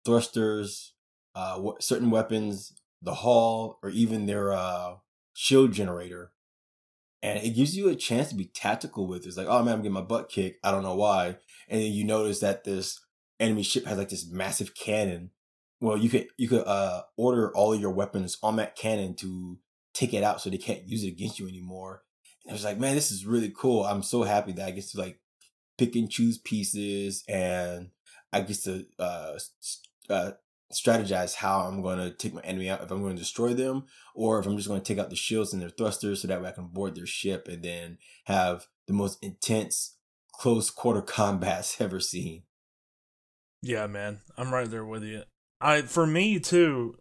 thrusters, uh, certain weapons, the hull, or even their uh shield generator. And it gives you a chance to be tactical with. It. It's like, oh man, I'm getting my butt kicked. I don't know why. And then you notice that this enemy ship has like this massive cannon well, you could you could uh order all your weapons on that cannon to take it out so they can't use it against you anymore. And I was like, man, this is really cool. I'm so happy that I get to like pick and choose pieces and I get to uh, uh strategize how I'm going to take my enemy out if I'm going to destroy them or if I'm just going to take out the shields and their thrusters so that way I can board their ship and then have the most intense close quarter combats ever seen. Yeah, man. I'm right there with you. I for me too,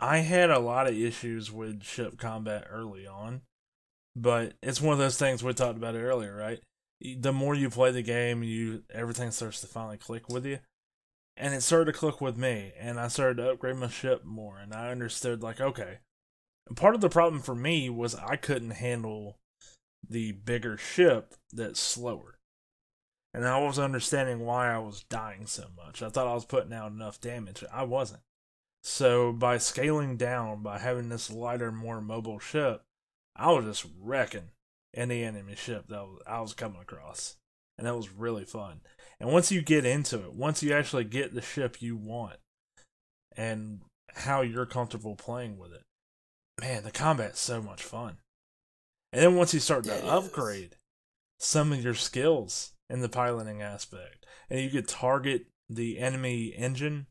I had a lot of issues with ship combat early on, but it's one of those things we talked about earlier, right? The more you play the game, you everything starts to finally click with you. And it started to click with me, and I started to upgrade my ship more, and I understood like, okay. Part of the problem for me was I couldn't handle the bigger ship that's slower and I was understanding why I was dying so much. I thought I was putting out enough damage. I wasn't. So by scaling down, by having this lighter, more mobile ship, I was just wrecking any enemy ship that I was coming across, and that was really fun. And once you get into it, once you actually get the ship you want, and how you're comfortable playing with it, man, the combat's so much fun. And then once you start to upgrade some of your skills, in the piloting aspect. And you could target the enemy engine,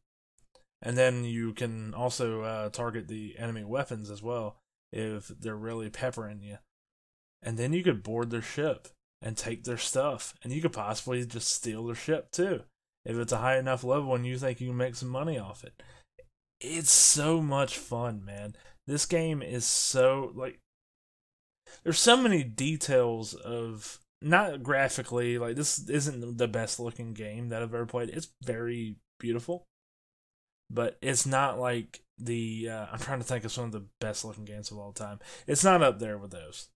and then you can also uh, target the enemy weapons as well if they're really peppering you. And then you could board their ship and take their stuff, and you could possibly just steal their ship too if it's a high enough level and you think you can make some money off it. It's so much fun, man. This game is so like there's so many details of not graphically like this isn't the best looking game that I've ever played. It's very beautiful, but it's not like the uh, I'm trying to think of some of the best looking games of all time. It's not up there with those.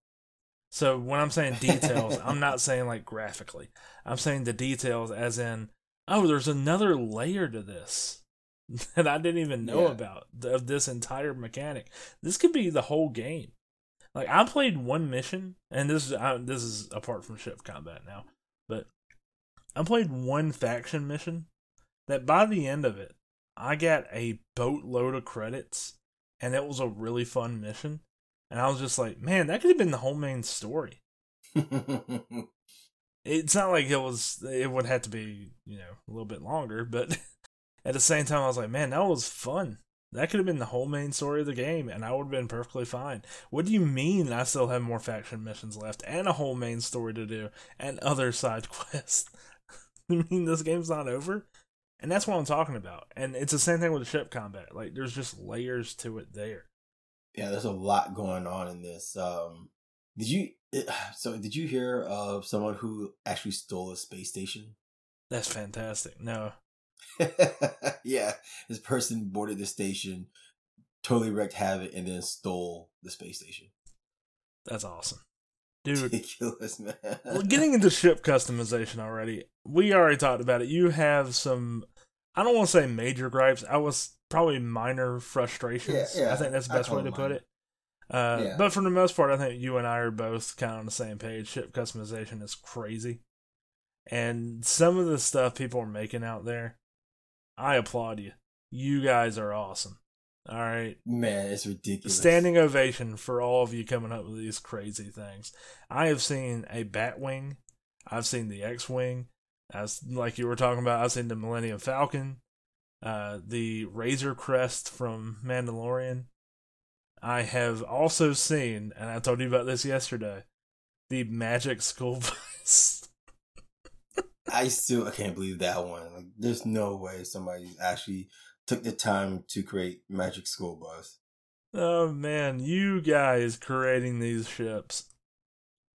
So when I'm saying details, I'm not saying like graphically. I'm saying the details as in oh, there's another layer to this that I didn't even know yeah. about of this entire mechanic. This could be the whole game. Like I played one mission, and this is I, this is apart from ship combat now, but I played one faction mission that by the end of it, I got a boatload of credits, and it was a really fun mission. And I was just like, man, that could have been the whole main story. it's not like it was. It would have to be you know a little bit longer, but at the same time, I was like, man, that was fun. That could have been the whole main story of the game, and I would have been perfectly fine. What do you mean I still have more faction missions left and a whole main story to do and other side quests? you mean this game's not over? And that's what I'm talking about. And it's the same thing with the ship combat. Like there's just layers to it there. Yeah, there's a lot going on in this. Um did you so did you hear of someone who actually stole a space station? That's fantastic. No. yeah, this person boarded the station, totally wrecked havoc, and then stole the space station. That's awesome, dude. Ridiculous, man. Well, getting into ship customization already, we already talked about it. You have some, I don't want to say major gripes. I was probably minor frustrations. Yeah, yeah. I think that's the best way to put it. Uh, Yeah. But for the most part, I think you and I are both kind of on the same page. Ship customization is crazy. And some of the stuff people are making out there, I applaud you. You guys are awesome. All right. Man, it's ridiculous. Standing ovation for all of you coming up with these crazy things. I have seen a Batwing. I've seen the X-wing. As like you were talking about, I've seen the Millennium Falcon, uh, the Razor Crest from Mandalorian. I have also seen, and I told you about this yesterday, the Magic School Bus. I still I can't believe that one. Like, there's no way somebody actually took the time to create Magic School Bus. Oh man, you guys creating these ships.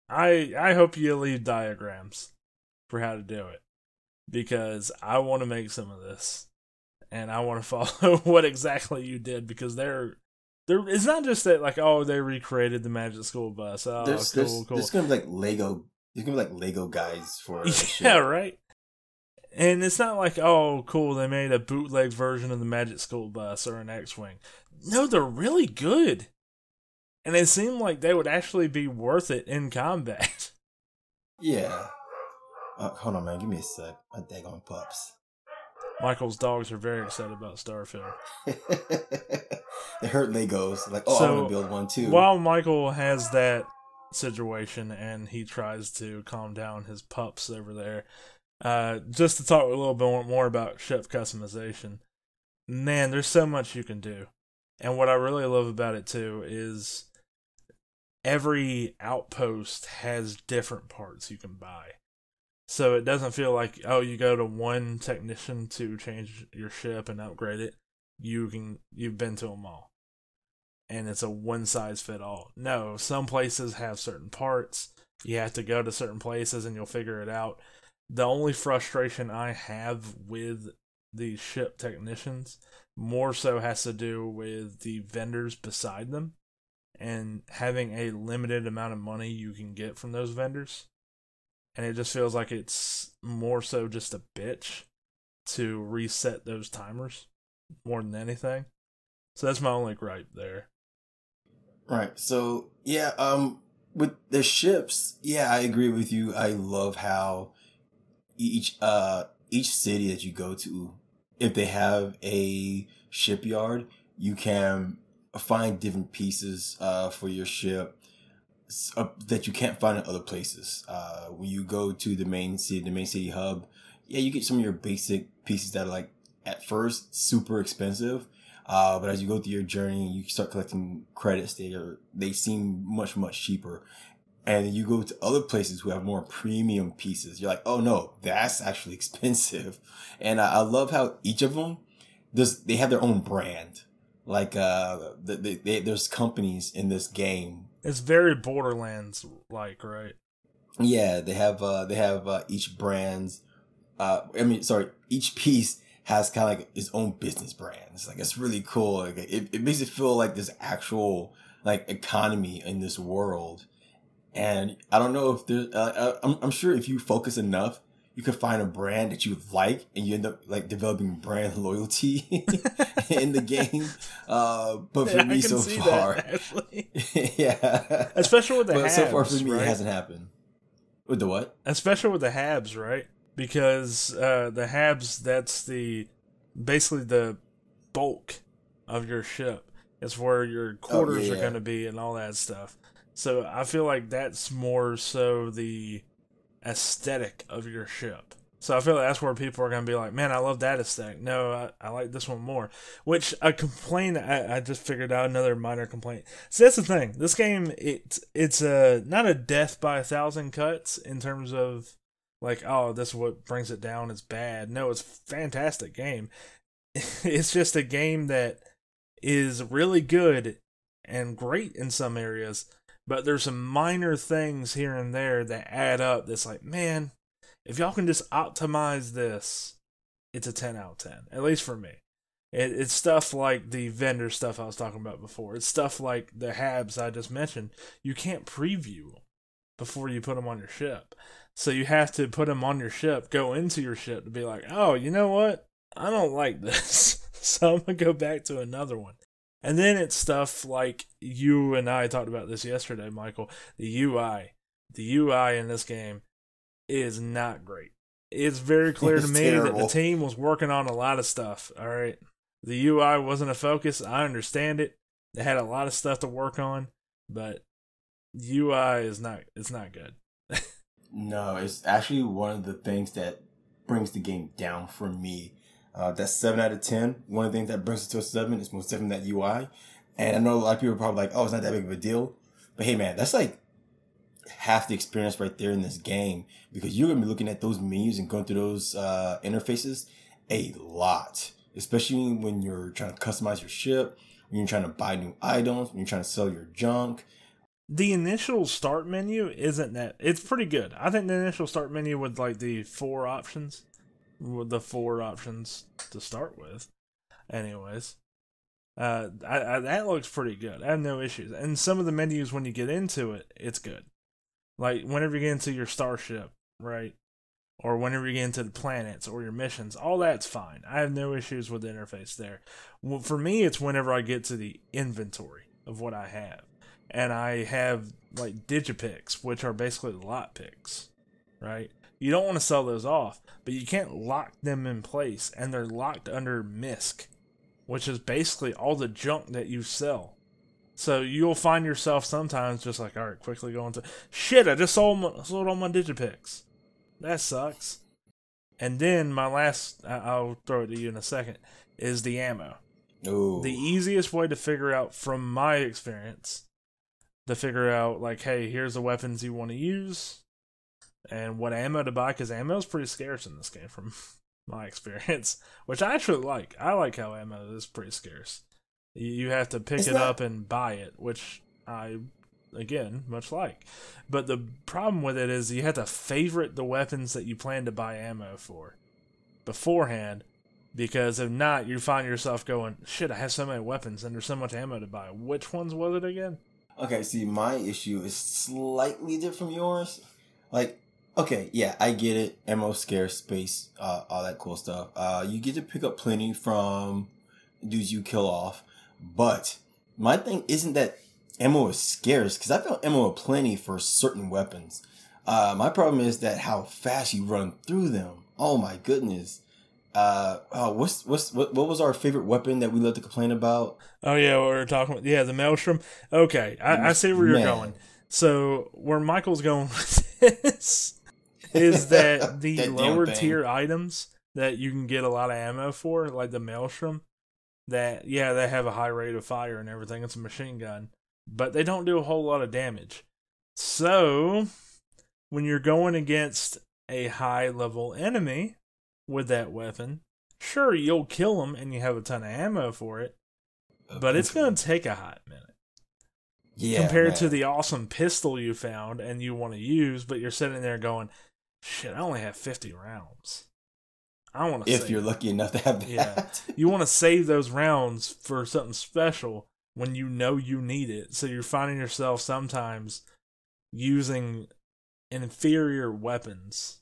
I I hope you leave diagrams for how to do it because I want to make some of this and I want to follow what exactly you did because they're there it's not just that like oh they recreated the Magic School Bus. Oh, there's, cool, there's, cool. there's gonna be like Lego. There's gonna be like Lego guys for yeah, right. And it's not like, oh, cool, they made a bootleg version of the Magic School Bus or an X Wing. No, they're really good. And it seemed like they would actually be worth it in combat. Yeah. Uh, hold on, man. Give me a sec. My daggone pups. Michael's dogs are very excited about Starfield. they hurt Legos. Like, oh, I want to build one too. While Michael has that situation and he tries to calm down his pups over there, uh, just to talk a little bit more about ship customization, man, there's so much you can do. And what I really love about it too is every outpost has different parts you can buy. So it doesn't feel like, oh, you go to one technician to change your ship and upgrade it. You can, you've been to them all and it's a one size fit all. No, some places have certain parts. You have to go to certain places and you'll figure it out. The only frustration I have with the ship technicians more so has to do with the vendors beside them and having a limited amount of money you can get from those vendors. And it just feels like it's more so just a bitch to reset those timers more than anything. So that's my only gripe there. Right. So yeah, um with the ships, yeah, I agree with you. I love how each uh each city that you go to, if they have a shipyard, you can find different pieces uh for your ship uh, that you can't find in other places. Uh when you go to the main city, the main city hub, yeah, you get some of your basic pieces that are like at first super expensive, uh, but as you go through your journey, you start collecting credits. They are they seem much much cheaper, and you go to other places who have more premium pieces. You're like, oh no, that's actually expensive. And I, I love how each of them does they have their own brand. Like uh, the, the, they, there's companies in this game. It's very Borderlands like, right? Yeah, they have uh, they have uh, each brand's. Uh, I mean, sorry, each piece has kind of like its own business brand. It's like it's really cool. Like it, it makes it feel like there's actual like economy in this world. And I don't know if there's. Uh, I'm I'm sure if you focus enough, you could find a brand that you like, and you end up like developing brand loyalty in the game. Uh, but for Yeah, me so far, that, yeah. Especially with the but Habs, so far for me, right? it hasn't happened. With the what? Especially with the Habs, right? Because uh, the Habs, that's the basically the bulk of your ship. It's where your quarters are yeah. going to be and all that stuff. So I feel like that's more so the aesthetic of your ship. So I feel like that's where people are going to be like, man, I love that aesthetic. No, I, I like this one more. Which a complaint I, I just figured out another minor complaint. So that's the thing. This game it's it's a not a death by a thousand cuts in terms of like oh this is what brings it down. It's bad. No, it's fantastic game. it's just a game that is really good and great in some areas, but there's some minor things here and there that add up. That's like man if y'all can just optimize this, it's a 10 out of 10, at least for me. It, it's stuff like the vendor stuff I was talking about before. It's stuff like the habs I just mentioned. You can't preview before you put them on your ship. So you have to put them on your ship, go into your ship to be like, oh, you know what? I don't like this. so I'm going to go back to another one. And then it's stuff like you and I talked about this yesterday, Michael. The UI. The UI in this game is not great. It's very clear it's to me terrible. that the team was working on a lot of stuff. All right. The UI wasn't a focus. I understand it. They had a lot of stuff to work on, but UI is not it's not good. no, it's actually one of the things that brings the game down for me. Uh, that's seven out of ten. One of the things that brings it to a seven is most definitely that UI. And I know a lot of people are probably like, "Oh, it's not that big of a deal," but hey, man, that's like half the experience right there in this game because you're gonna be looking at those menus and going through those uh, interfaces a lot, especially when you're trying to customize your ship, when you're trying to buy new items, when you're trying to sell your junk. The initial start menu isn't that it's pretty good. I think the initial start menu with like the four options, with the four options to start with, anyways. Uh, I, I, that looks pretty good. I have no issues. And some of the menus, when you get into it, it's good. Like whenever you get into your starship, right? Or whenever you get into the planets or your missions, all that's fine. I have no issues with the interface there. Well, for me, it's whenever I get to the inventory of what I have. And I have like digipicks, which are basically the lot picks, right? You don't want to sell those off, but you can't lock them in place, and they're locked under MISC, which is basically all the junk that you sell so you'll find yourself sometimes just like, all right, quickly going to shit. I just sold my, sold all my digipicks. That sucks. And then my last, I'll throw it to you in a second, is the ammo. Ooh. The easiest way to figure out, from my experience, to figure out like, hey, here's the weapons you want to use, and what ammo to buy, because ammo is pretty scarce in this game, from my experience, which I actually like. I like how ammo is pretty scarce. You have to pick it up and buy it, which I again much like. But the problem with it is you have to favorite the weapons that you plan to buy ammo for beforehand, because if not, you find yourself going, "Shit, I have so many weapons and there's so much ammo to buy. Which ones was it again?" Okay, see, my issue is slightly different from yours. Like, okay, yeah, I get it. Ammo scarce, space, uh, all that cool stuff. Uh, you get to pick up plenty from dudes you kill off. But my thing isn't that ammo is scarce because I found ammo plenty for certain weapons. Uh, my problem is that how fast you run through them. Oh my goodness. Uh, oh, what's what's what, what was our favorite weapon that we love to complain about? Oh yeah, we were talking about yeah the maelstrom. Okay, I, I see where you're Man. going. So where Michael's going with this is that the that lower tier items that you can get a lot of ammo for, like the maelstrom, that yeah they have a high rate of fire and everything it's a machine gun but they don't do a whole lot of damage so when you're going against a high level enemy with that weapon sure you'll kill them and you have a ton of ammo for it but it's going to take a hot minute yeah, compared man. to the awesome pistol you found and you want to use but you're sitting there going shit i only have 50 rounds I want to. If you're lucky enough to have that, yeah, you want to save those rounds for something special when you know you need it. So you're finding yourself sometimes using inferior weapons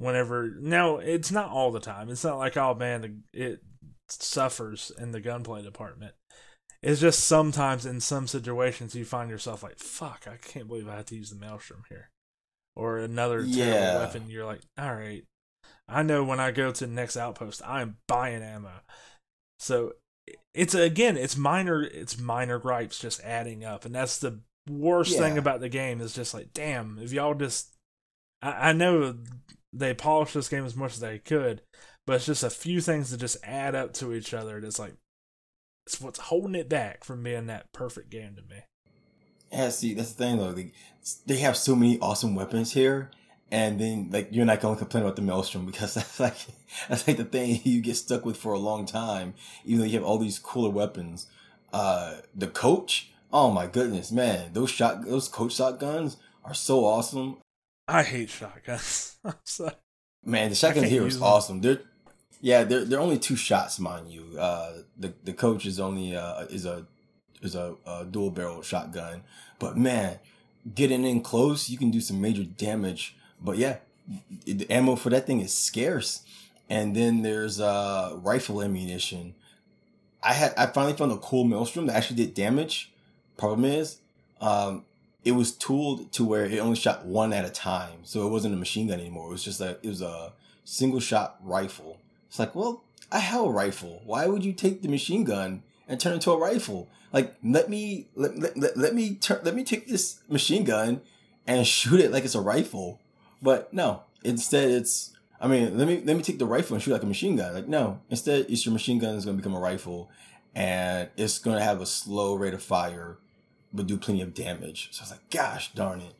whenever. Now it's not all the time. It's not like oh man, it suffers in the gunplay department. It's just sometimes in some situations you find yourself like, fuck, I can't believe I had to use the maelstrom here. Or another yeah. weapon, you're like, all right, I know when I go to the next outpost, I am buying ammo. So it's again, it's minor, it's minor gripes just adding up, and that's the worst yeah. thing about the game is just like, damn, if y'all just I, I know they polished this game as much as they could, but it's just a few things that just add up to each other. It's like it's what's holding it back from being that perfect game to me. Yeah, see, that's the thing though. They, they have so many awesome weapons here, and then like you're not gonna complain about the maelstrom because that's like that's like the thing you get stuck with for a long time, even though you have all these cooler weapons. Uh, the coach, oh my goodness, man, those shot those coach shotguns are so awesome. I hate shotguns. I'm sorry. Man, the shotgun here is awesome. They're yeah, they're they're only two shots, mind you. Uh, the the coach is only uh is a is a, a dual barrel shotgun, but man, getting in close, you can do some major damage. But yeah, the ammo for that thing is scarce. And then there's uh rifle ammunition. I had I finally found a cool maelstrom that actually did damage. Problem is, um, it was tooled to where it only shot one at a time, so it wasn't a machine gun anymore. It was just like it was a single shot rifle. It's like, well, I have a rifle. Why would you take the machine gun and turn it into a rifle? Like, let me let, let, let, let me turn let me take this machine gun and shoot it like it's a rifle. But no, instead it's I mean, let me let me take the rifle and shoot like a machine gun. Like, no, instead it's your machine gun is gonna become a rifle and it's gonna have a slow rate of fire, but do plenty of damage. So I was like, gosh darn it.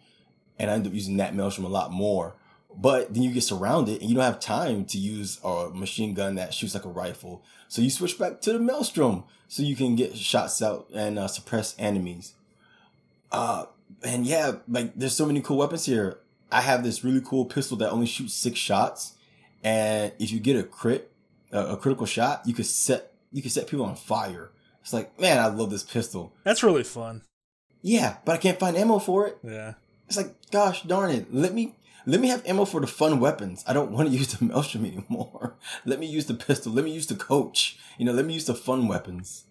And I ended up using that maelstrom a lot more. But then you get surrounded and you don't have time to use a machine gun that shoots like a rifle. So you switch back to the Maelstrom so you can get shots out and uh, suppress enemies. Uh, and yeah, like there's so many cool weapons here. I have this really cool pistol that only shoots six shots. And if you get a crit, uh, a critical shot, you could set, you could set people on fire. It's like, man, I love this pistol. That's really fun. Yeah, but I can't find ammo for it. Yeah. It's like, gosh darn it. Let me let me have ammo for the fun weapons. I don't want to use the maelstrom anymore. let me use the pistol. Let me use the coach. You know, let me use the fun weapons.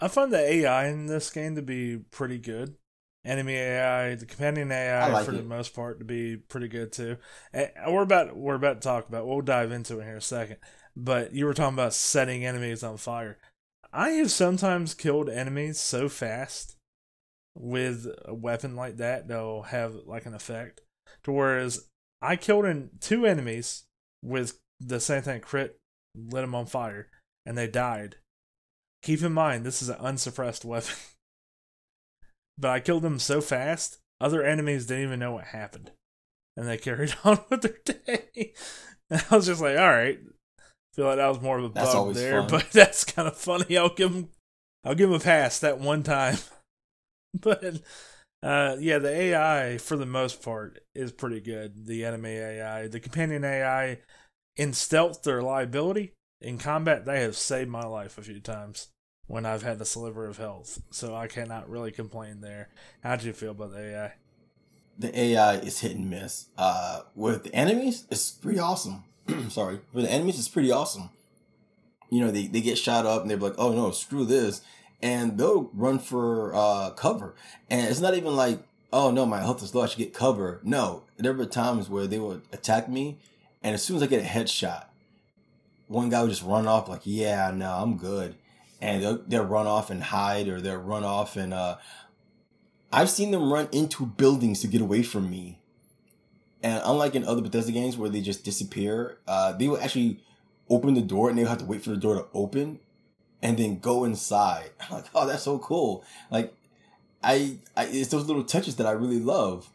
I find the AI in this game to be pretty good. Enemy AI, the companion AI, like for it. the most part, to be pretty good too. And we're about we're about to talk about. We'll dive into it here in a second. But you were talking about setting enemies on fire. I have sometimes killed enemies so fast with a weapon like that that'll have like an effect to whereas I killed in two enemies with the same thing crit lit them on fire and they died. Keep in mind this is an unsuppressed weapon. but I killed them so fast, other enemies didn't even know what happened. And they carried on with their day. And I was just like, all right. Feel like that was more of a bug there, fun. but that's kind of funny. I'll give him I'll give him a pass that one time. but uh, yeah, the AI for the most part is pretty good. The enemy AI, the companion AI, in stealth or liability in combat, they have saved my life a few times when I've had a sliver of health. So I cannot really complain there. How do you feel about the AI? The AI is hit and miss. Uh, with the enemies, it's pretty awesome. Sorry, with the enemies, it's pretty awesome. You know, they, they get shot up and they're like, oh no, screw this and they'll run for uh, cover. And it's not even like, oh no, my health is low, I should get cover. No, there were times where they would attack me, and as soon as I get a headshot, one guy would just run off like, yeah, no, I'm good. And they'll, they'll run off and hide, or they'll run off and uh, I've seen them run into buildings to get away from me. And unlike in other Bethesda games where they just disappear, uh, they will actually open the door and they'll have to wait for the door to open and then go inside. I'm like, oh, that's so cool. Like, I, I, it's those little touches that I really love.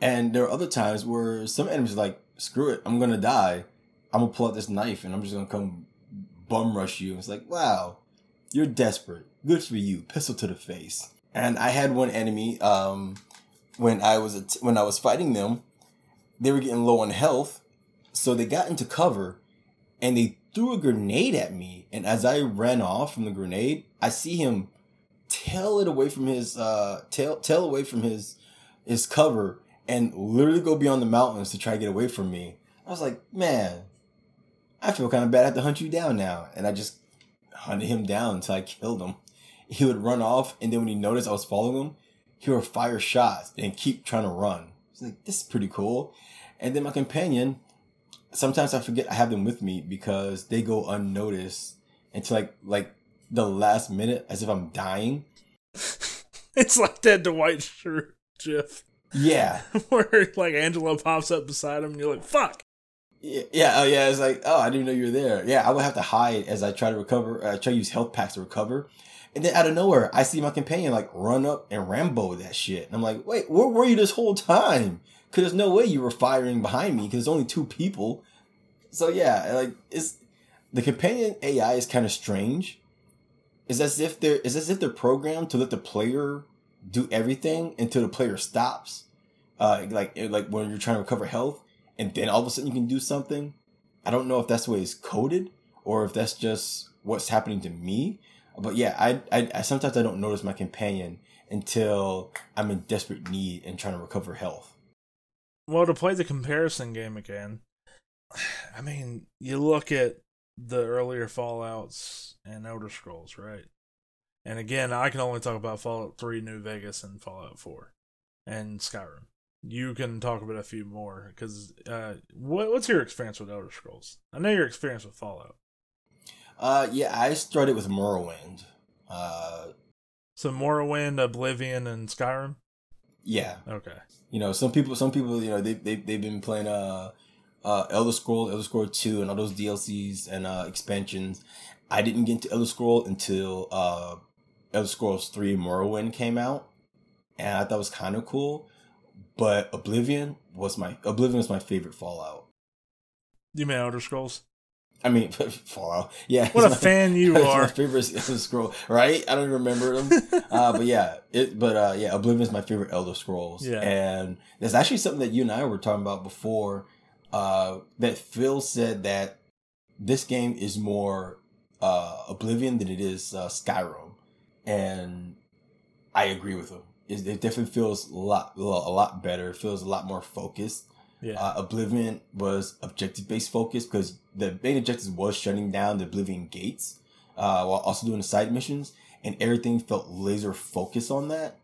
And there are other times where some enemies like, screw it, I'm gonna die. I'm gonna pull out this knife and I'm just gonna come bum rush you. It's like, wow, you're desperate. Good for you. Pistol to the face. And I had one enemy, um, when I was, when I was fighting them, they were getting low on health. So they got into cover and they threw a grenade at me. And as I ran off from the grenade, I see him tail it away from his uh tail tail away from his his cover and literally go beyond the mountains to try to get away from me. I was like, man, I feel kind of bad. I have to hunt you down now. And I just hunted him down until I killed him. He would run off, and then when he noticed I was following him, he would fire shots and keep trying to run. It's like, this is pretty cool. And then my companion, sometimes I forget I have them with me because they go unnoticed until like like the last minute as if I'm dying. it's like that Dwight Schrute gif. Yeah. Where like Angelo pops up beside him and you're like, fuck. Yeah, yeah, oh yeah. It's like, oh, I didn't know you were there. Yeah, I would have to hide as I try to recover. Uh, try to use health packs to recover, and then out of nowhere, I see my companion like run up and Rambo that shit. And I'm like, wait, where were you this whole time? Because there's no way you were firing behind me. Because there's only two people. So yeah, like it's the companion AI is kind of strange. It's as if they're as if they're programmed to let the player do everything until the player stops. Uh, like like when you're trying to recover health, and then all of a sudden you can do something. I don't know if that's the way it's coded or if that's just what's happening to me. But yeah, I, I, I sometimes I don't notice my companion until I'm in desperate need and trying to recover health. Well, to play the comparison game again, I mean, you look at the earlier Fallout's and Elder Scrolls, right? And again, I can only talk about Fallout 3, New Vegas, and Fallout 4, and Skyrim. You can talk about a few more because uh, what, what's your experience with Elder Scrolls? I know your experience with Fallout. Uh, yeah, I started with Morrowind. Uh, so Morrowind, Oblivion, and Skyrim. Yeah. Okay. You know, some people, some people, you know, they they they've been playing uh, uh, Elder Scroll, Elder Scroll Two, and all those DLCs and uh, expansions. I didn't get into Elder Scroll until uh, Elder Scrolls Three Morrowind came out, and I thought it was kind of cool. But Oblivion was my Oblivion was my favorite Fallout. You mean Elder Scrolls? I mean, Fallout. Yeah. What a fan you are. my favorite scroll, right? I don't remember them. uh, but yeah, it. But uh, yeah, Oblivion is my favorite Elder Scrolls. Yeah. And there's actually something that you and I were talking about before. Uh, that Phil said that this game is more uh, Oblivion than it is uh, Skyrim, and I agree with him. It, it definitely feels a lot, a lot better. It feels a lot more focused. Yeah. Uh, Oblivion was objective based focus because the main objective was shutting down the Oblivion gates, uh, while also doing the side missions, and everything felt laser focused on that.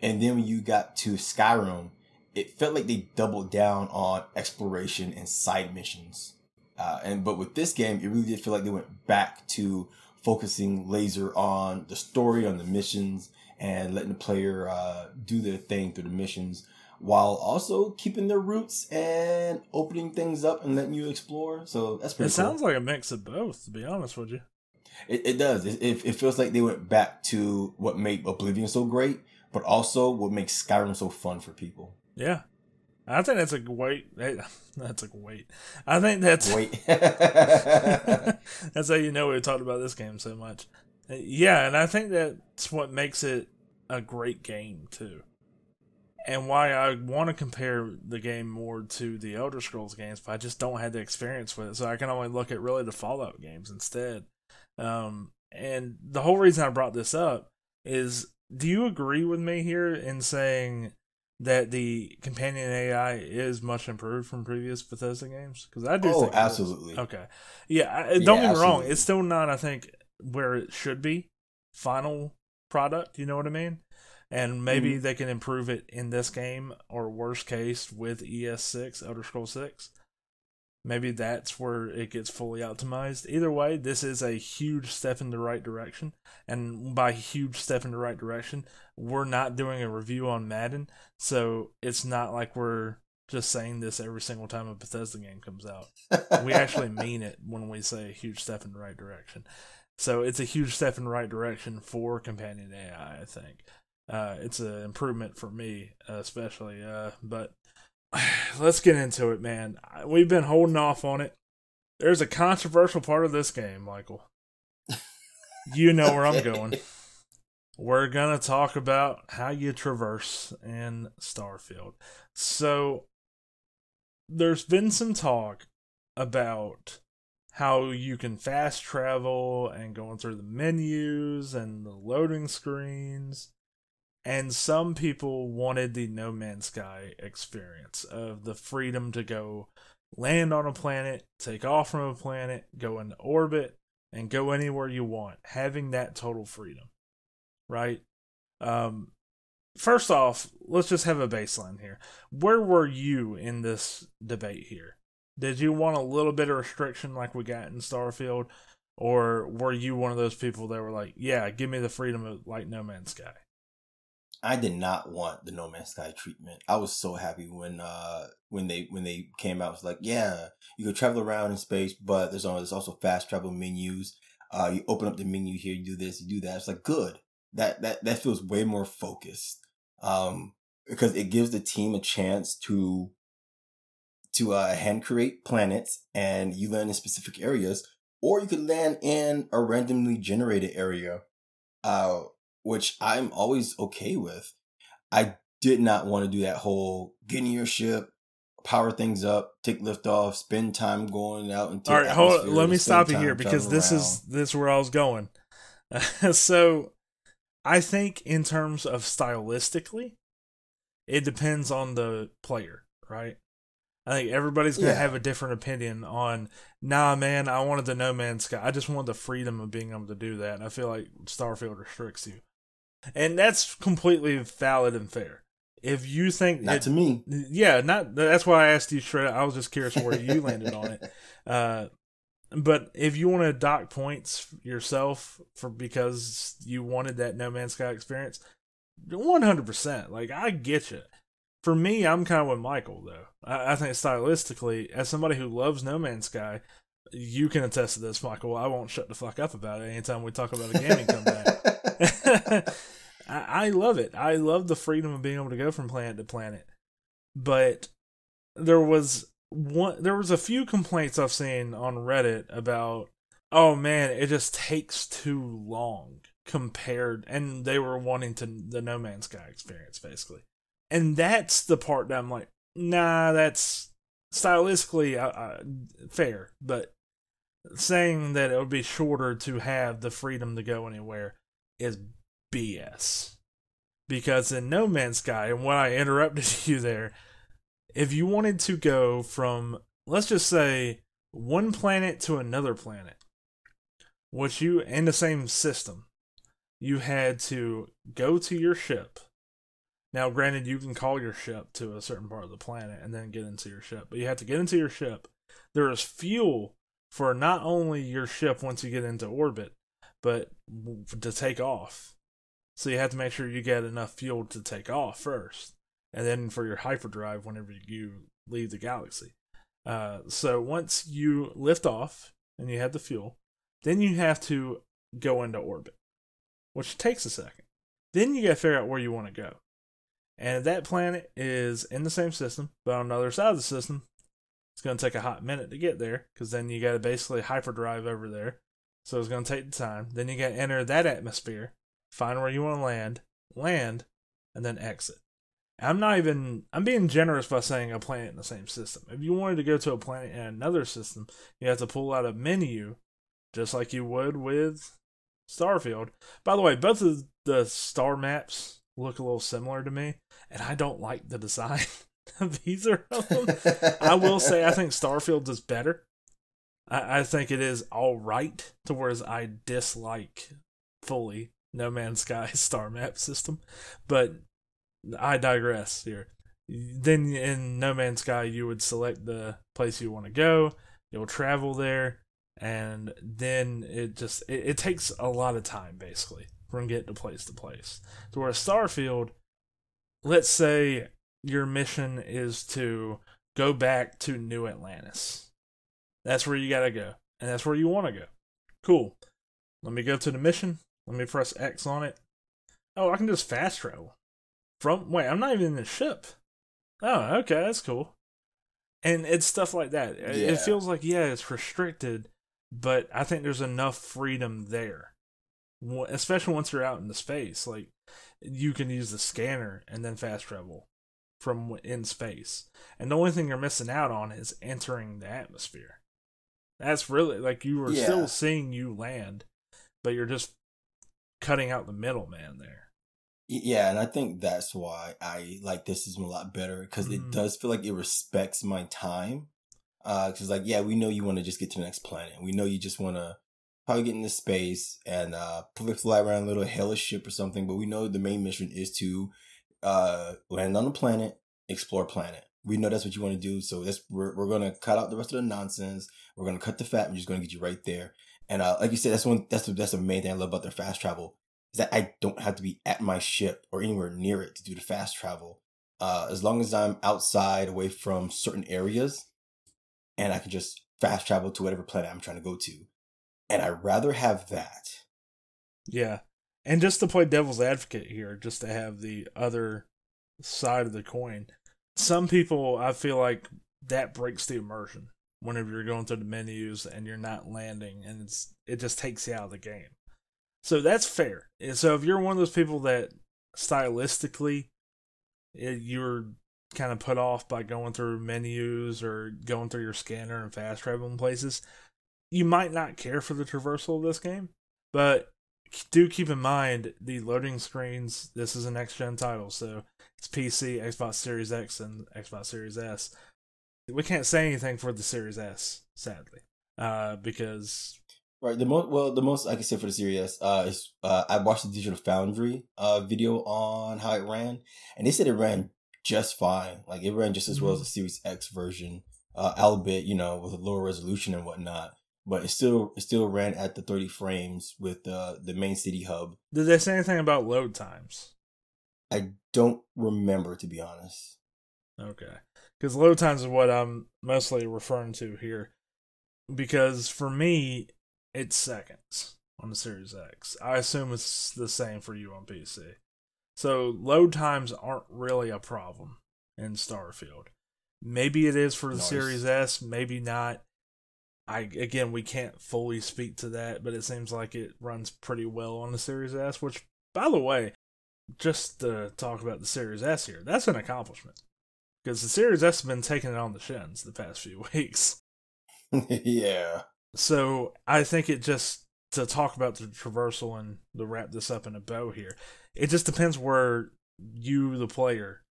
And then when you got to Skyrim, it felt like they doubled down on exploration and side missions. Uh, and but with this game, it really did feel like they went back to focusing laser on the story, on the missions, and letting the player uh, do their thing through the missions while also keeping their roots and opening things up and letting you explore. So that's pretty. It cool. sounds like a mix of both. To be honest with you, it, it does. It, it, it feels like they went back to what made Oblivion so great, but also what makes Skyrim so fun for people. Yeah, I think that's a great. That's a great. I think that's wait. that's how you know we talked about this game so much. Uh, yeah, and I think that's what makes it a great game too and why I want to compare the game more to the Elder Scrolls games, but I just don't have the experience with it, so I can only look at really the Fallout games instead. Um, and the whole reason I brought this up is, do you agree with me here in saying that the companion AI is much improved from previous Bethesda games? Because I do. Oh, absolutely. Okay. Yeah, I, don't yeah, get me wrong. It's still not, I think, where it should be. Final product. You know what I mean? And maybe mm-hmm. they can improve it in this game or worst case with ES6 Elder Scroll 6 maybe that's where it gets fully optimized. Either way this is a huge step in the right direction. And by huge step in the right direction we're not doing a review on Madden. So it's not like we're just saying this every single time a Bethesda game comes out. We actually mean it when we say a huge step in the right direction. So it's a huge step in the right direction for companion AI I think uh, it's an improvement for me, especially. Uh, but let's get into it, man. We've been holding off on it. There's a controversial part of this game, Michael. You know where I'm going. We're going to talk about how you traverse in Starfield. So, there's been some talk about how you can fast travel and going through the menus and the loading screens and some people wanted the No Man's Sky experience of the freedom to go land on a planet, take off from a planet, go into orbit, and go anywhere you want, having that total freedom. Right? Um, first off, let's just have a baseline here. Where were you in this debate here? Did you want a little bit of restriction like we got in Starfield? Or were you one of those people that were like, yeah, give me the freedom of like No Man's Sky? I did not want the No Man's Sky treatment. I was so happy when uh when they when they came out. It was like, yeah, you can travel around in space, but there's also, there's also fast travel menus. Uh, you open up the menu here, you do this, you do that. It's like good. That that that feels way more focused. Um, because it gives the team a chance to to uh, hand create planets and you land in specific areas, or you could land in a randomly generated area, uh, which I'm always okay with. I did not want to do that whole get in your ship, power things up, take lift off, spend time going out and. All right, hold. On, let me stop you here because this around. is this is where I was going. so, I think in terms of stylistically, it depends on the player, right? I think everybody's gonna yeah. have a different opinion on. Nah, man, I wanted the No Man's Sky. I just wanted the freedom of being able to do that. And I feel like Starfield restricts you, and that's completely valid and fair. If you think not it, to me, yeah, not that's why I asked you straight. I was just curious where you landed on it. Uh, but if you want to dock points yourself for because you wanted that No Man's Sky experience, one hundred percent. Like I get you for me, I'm kind of with Michael though. I, I, think stylistically, as somebody who loves No Man's Sky, you can attest to this, Michael. I won't shut the fuck up about it anytime we talk about a gaming comeback. I, love it. I love the freedom of being able to go from planet to planet. But there was one. There was a few complaints I've seen on Reddit about. Oh man, it just takes too long compared, and they were wanting to the No Man's Sky experience basically and that's the part that I'm like, nah, that's stylistically uh, uh, fair, but saying that it would be shorter to have the freedom to go anywhere is BS. Because in No Man's Sky, and when I interrupted you there, if you wanted to go from, let's just say, one planet to another planet, which you in the same system, you had to go to your ship, now, granted, you can call your ship to a certain part of the planet and then get into your ship, but you have to get into your ship. There is fuel for not only your ship once you get into orbit, but to take off. So you have to make sure you get enough fuel to take off first, and then for your hyperdrive whenever you leave the galaxy. Uh, so once you lift off and you have the fuel, then you have to go into orbit, which takes a second. Then you got to figure out where you want to go. And that planet is in the same system, but on the other side of the system, it's going to take a hot minute to get there because then you got to basically hyperdrive over there. So it's going to take the time. Then you got to enter that atmosphere, find where you want to land, land, and then exit. I'm not even, I'm being generous by saying a planet in the same system. If you wanted to go to a planet in another system, you have to pull out a menu just like you would with Starfield. By the way, both of the star maps look a little similar to me, and I don't like the design of either of them. I will say I think Starfield is better. I, I think it is all right, to whereas I dislike fully No Man's Sky star map system, but I digress here. Then in No Man's Sky, you would select the place you want to go. You'll travel there, and then it just it, it takes a lot of time basically from getting to place to place. To where Starfield, let's say your mission is to go back to New Atlantis. That's where you gotta go. And that's where you wanna go. Cool. Let me go to the mission. Let me press X on it. Oh, I can just fast travel. From wait, I'm not even in the ship. Oh, okay, that's cool. And it's stuff like that. Yeah. It feels like yeah, it's restricted, but I think there's enough freedom there especially once you're out in the space like you can use the scanner and then fast travel from in space and the only thing you're missing out on is entering the atmosphere that's really like you were yeah. still seeing you land but you're just cutting out the middleman there yeah and i think that's why i like this system a lot better because mm. it does feel like it respects my time because uh, like yeah we know you want to just get to the next planet we know you just want to probably get into space and uh fly around a little hellish ship or something. But we know the main mission is to uh land on a planet, explore planet. We know that's what you want to do. So that's we're we're gonna cut out the rest of the nonsense. We're gonna cut the fat. We're just gonna get you right there. And uh, like you said, that's one that's the, that's the main thing I love about their fast travel. is that I don't have to be at my ship or anywhere near it to do the fast travel. Uh, as long as I'm outside, away from certain areas, and I can just fast travel to whatever planet I'm trying to go to. And I'd rather have that. Yeah. And just to play devil's advocate here, just to have the other side of the coin, some people, I feel like that breaks the immersion whenever you're going through the menus and you're not landing and it's it just takes you out of the game. So that's fair. And so if you're one of those people that stylistically it, you're kind of put off by going through menus or going through your scanner and fast traveling places, you might not care for the traversal of this game. But do keep in mind the loading screens. This is a next gen title, so it's PC, Xbox Series X, and Xbox Series S. We can't say anything for the Series S, sadly, uh, because Right. The most well, the most I can say for the Series uh, is uh, I watched the Digital Foundry uh video on how it ran, and they said it ran just fine. Like it ran just as well as Mhm. the Series X version, uh, albeit you know with a lower resolution and whatnot. But it still it still ran at the thirty frames with uh, the main city hub. did they say anything about load times? I don't remember to be honest. Okay. Because load times is what I'm mostly referring to here. Because for me, it's seconds on the Series X. I assume it's the same for you on PC. So load times aren't really a problem in Starfield. Maybe it is for the Nice. Series S, maybe not. I again we can't fully speak to that, but it seems like it runs pretty well on the Series S, which by the way, just to talk about the Series S here, that's an accomplishment because the Series S has been taking it on the shins the past few weeks. yeah. So I think it just to talk about the traversal and to wrap this up in a bow here, it just depends where you, the player,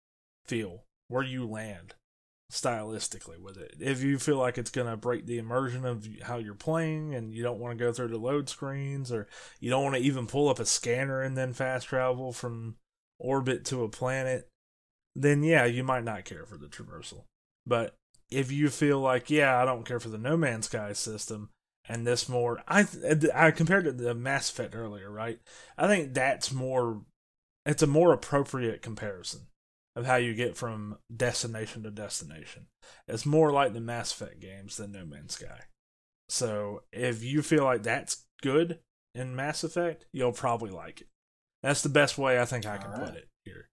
feel where you land stylistically with it. If you feel like it's gonna break the immersion of how you're playing and you don't want to go through the load screens or you don't want to even pull up a scanner and then fast travel from orbit to a planet, then yeah, you might not care for the traversal. But if you feel like, yeah, I don't care for the No Man's Sky system and this more, I uh, I compared it to the Mass Effect earlier, right? I think that's more, it's a more appropriate comparison of how you get from destination to destination. It's more like the Mass Effect games than No Man's Sky. So if you feel like that's good in Mass Effect, you'll probably like it. That's the best way I think I can Alright. put it here.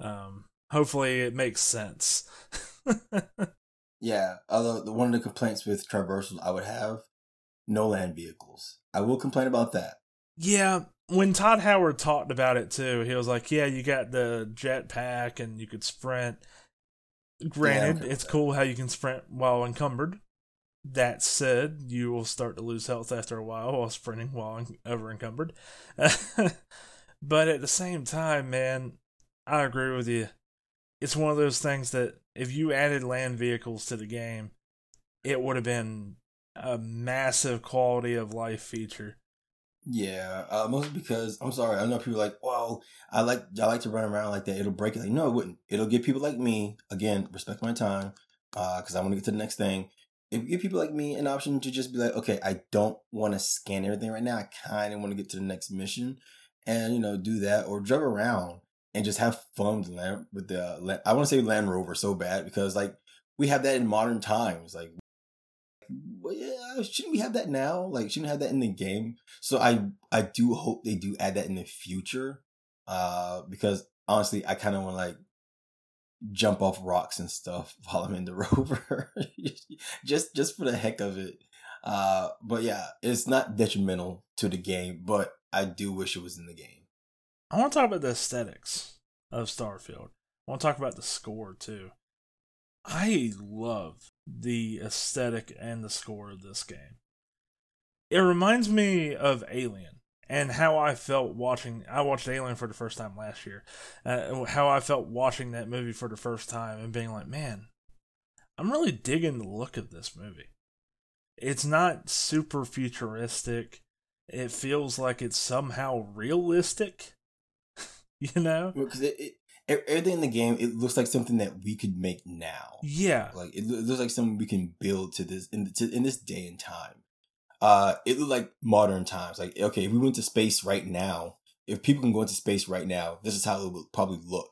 Um, hopefully it makes sense. Yeah, although the, one of the complaints with traversals I would have, no land vehicles. I will complain about that. Yeah, when Todd Howard talked about it too, he was like, "Yeah, you got the jetpack and you could sprint." Granted, with it's cool how you can sprint while encumbered. That said, you will start to lose health after a while while sprinting while en- over encumbered. but at the same time, man, I agree with you. It's one of those things that if you added land vehicles to the game, it would have been a massive quality of life feature. Yeah, uh, mostly because I'm sorry. I know people like, well, I like I like to run around like that. It'll break it. Like, no, it wouldn't. It'll give people like me again respect my time, because I want to get to the next thing. It give people like me an option to just be like, okay, I don't want to scan everything right now. I kind of want to get to the next mission, and you know, do that or drive around and just have fun with the with the. I want to say Land Rover so bad because like we have that in modern times. Like, well, yeah, shouldn't we have that now? Like, shouldn't have that in the game? So I I do hope they do add that in the future, uh, because honestly, I kind of want like jump off rocks and stuff while I'm in the rover, just just for the heck of it. Uh, but yeah, it's not detrimental to the game, but I do wish it was in the game. I want to talk about the aesthetics of Starfield. I want to talk about the score too. I love the aesthetic and the score of this game. It reminds me of Alien and how I felt watching. I watched Alien for the first time last year. Uh, how I felt watching that movie for the first time and being like, man, I'm really digging the look of this movie. It's not super futuristic. It feels like it's somehow realistic. you know? Because it, it, e- everything in the game, it looks like something that we could make now. Yeah. Like it, looks like something we can build to this in to, in this day and time. Uh, it looked like modern times. Like okay, if we went to space right now, if people can go into space right now, this is how it would probably look.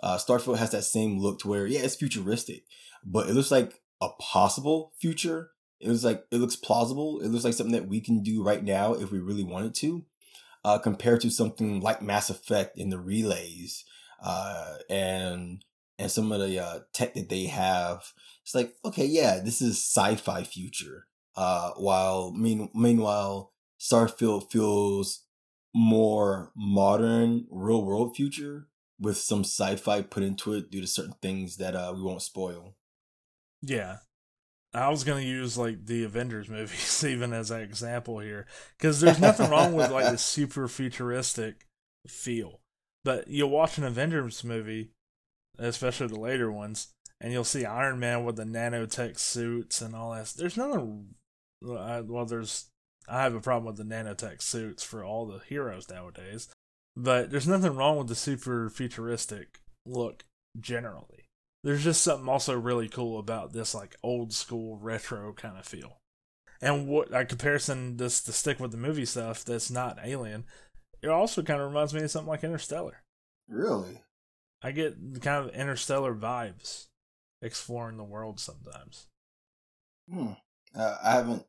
Uh, Starfield has that same look to where, yeah, it's futuristic, but it looks like a possible future. It was like, it looks plausible. It looks like something that we can do right now if we really wanted to, uh, compared to something like Mass Effect in the relays, uh, and, and some of the, uh, tech that they have. It's like, okay, yeah, this is sci-fi future. Uh, while mean, meanwhile, Starfield feels more modern, real world future with some sci-fi put into it due to certain things that uh, we won't spoil. Yeah. I was gonna use like the Avengers movies even as an example here because there's nothing wrong with like the super futuristic feel, but you'll watch an Avengers movie, especially the later ones, and you'll see Iron Man with the nanotech suits and all that. There's nothing. Uh, well, there's I have a problem with the nanotech suits for all the heroes nowadays, but there's nothing wrong with the super futuristic look generally. There's just something also really cool about this like old school retro kind of feel. And what a comparison this to stick with the movie stuff that's not alien, it also kind of reminds me of something like Interstellar. Really? I get kind of interstellar vibes exploring the world sometimes. Hmm. Uh, I haven't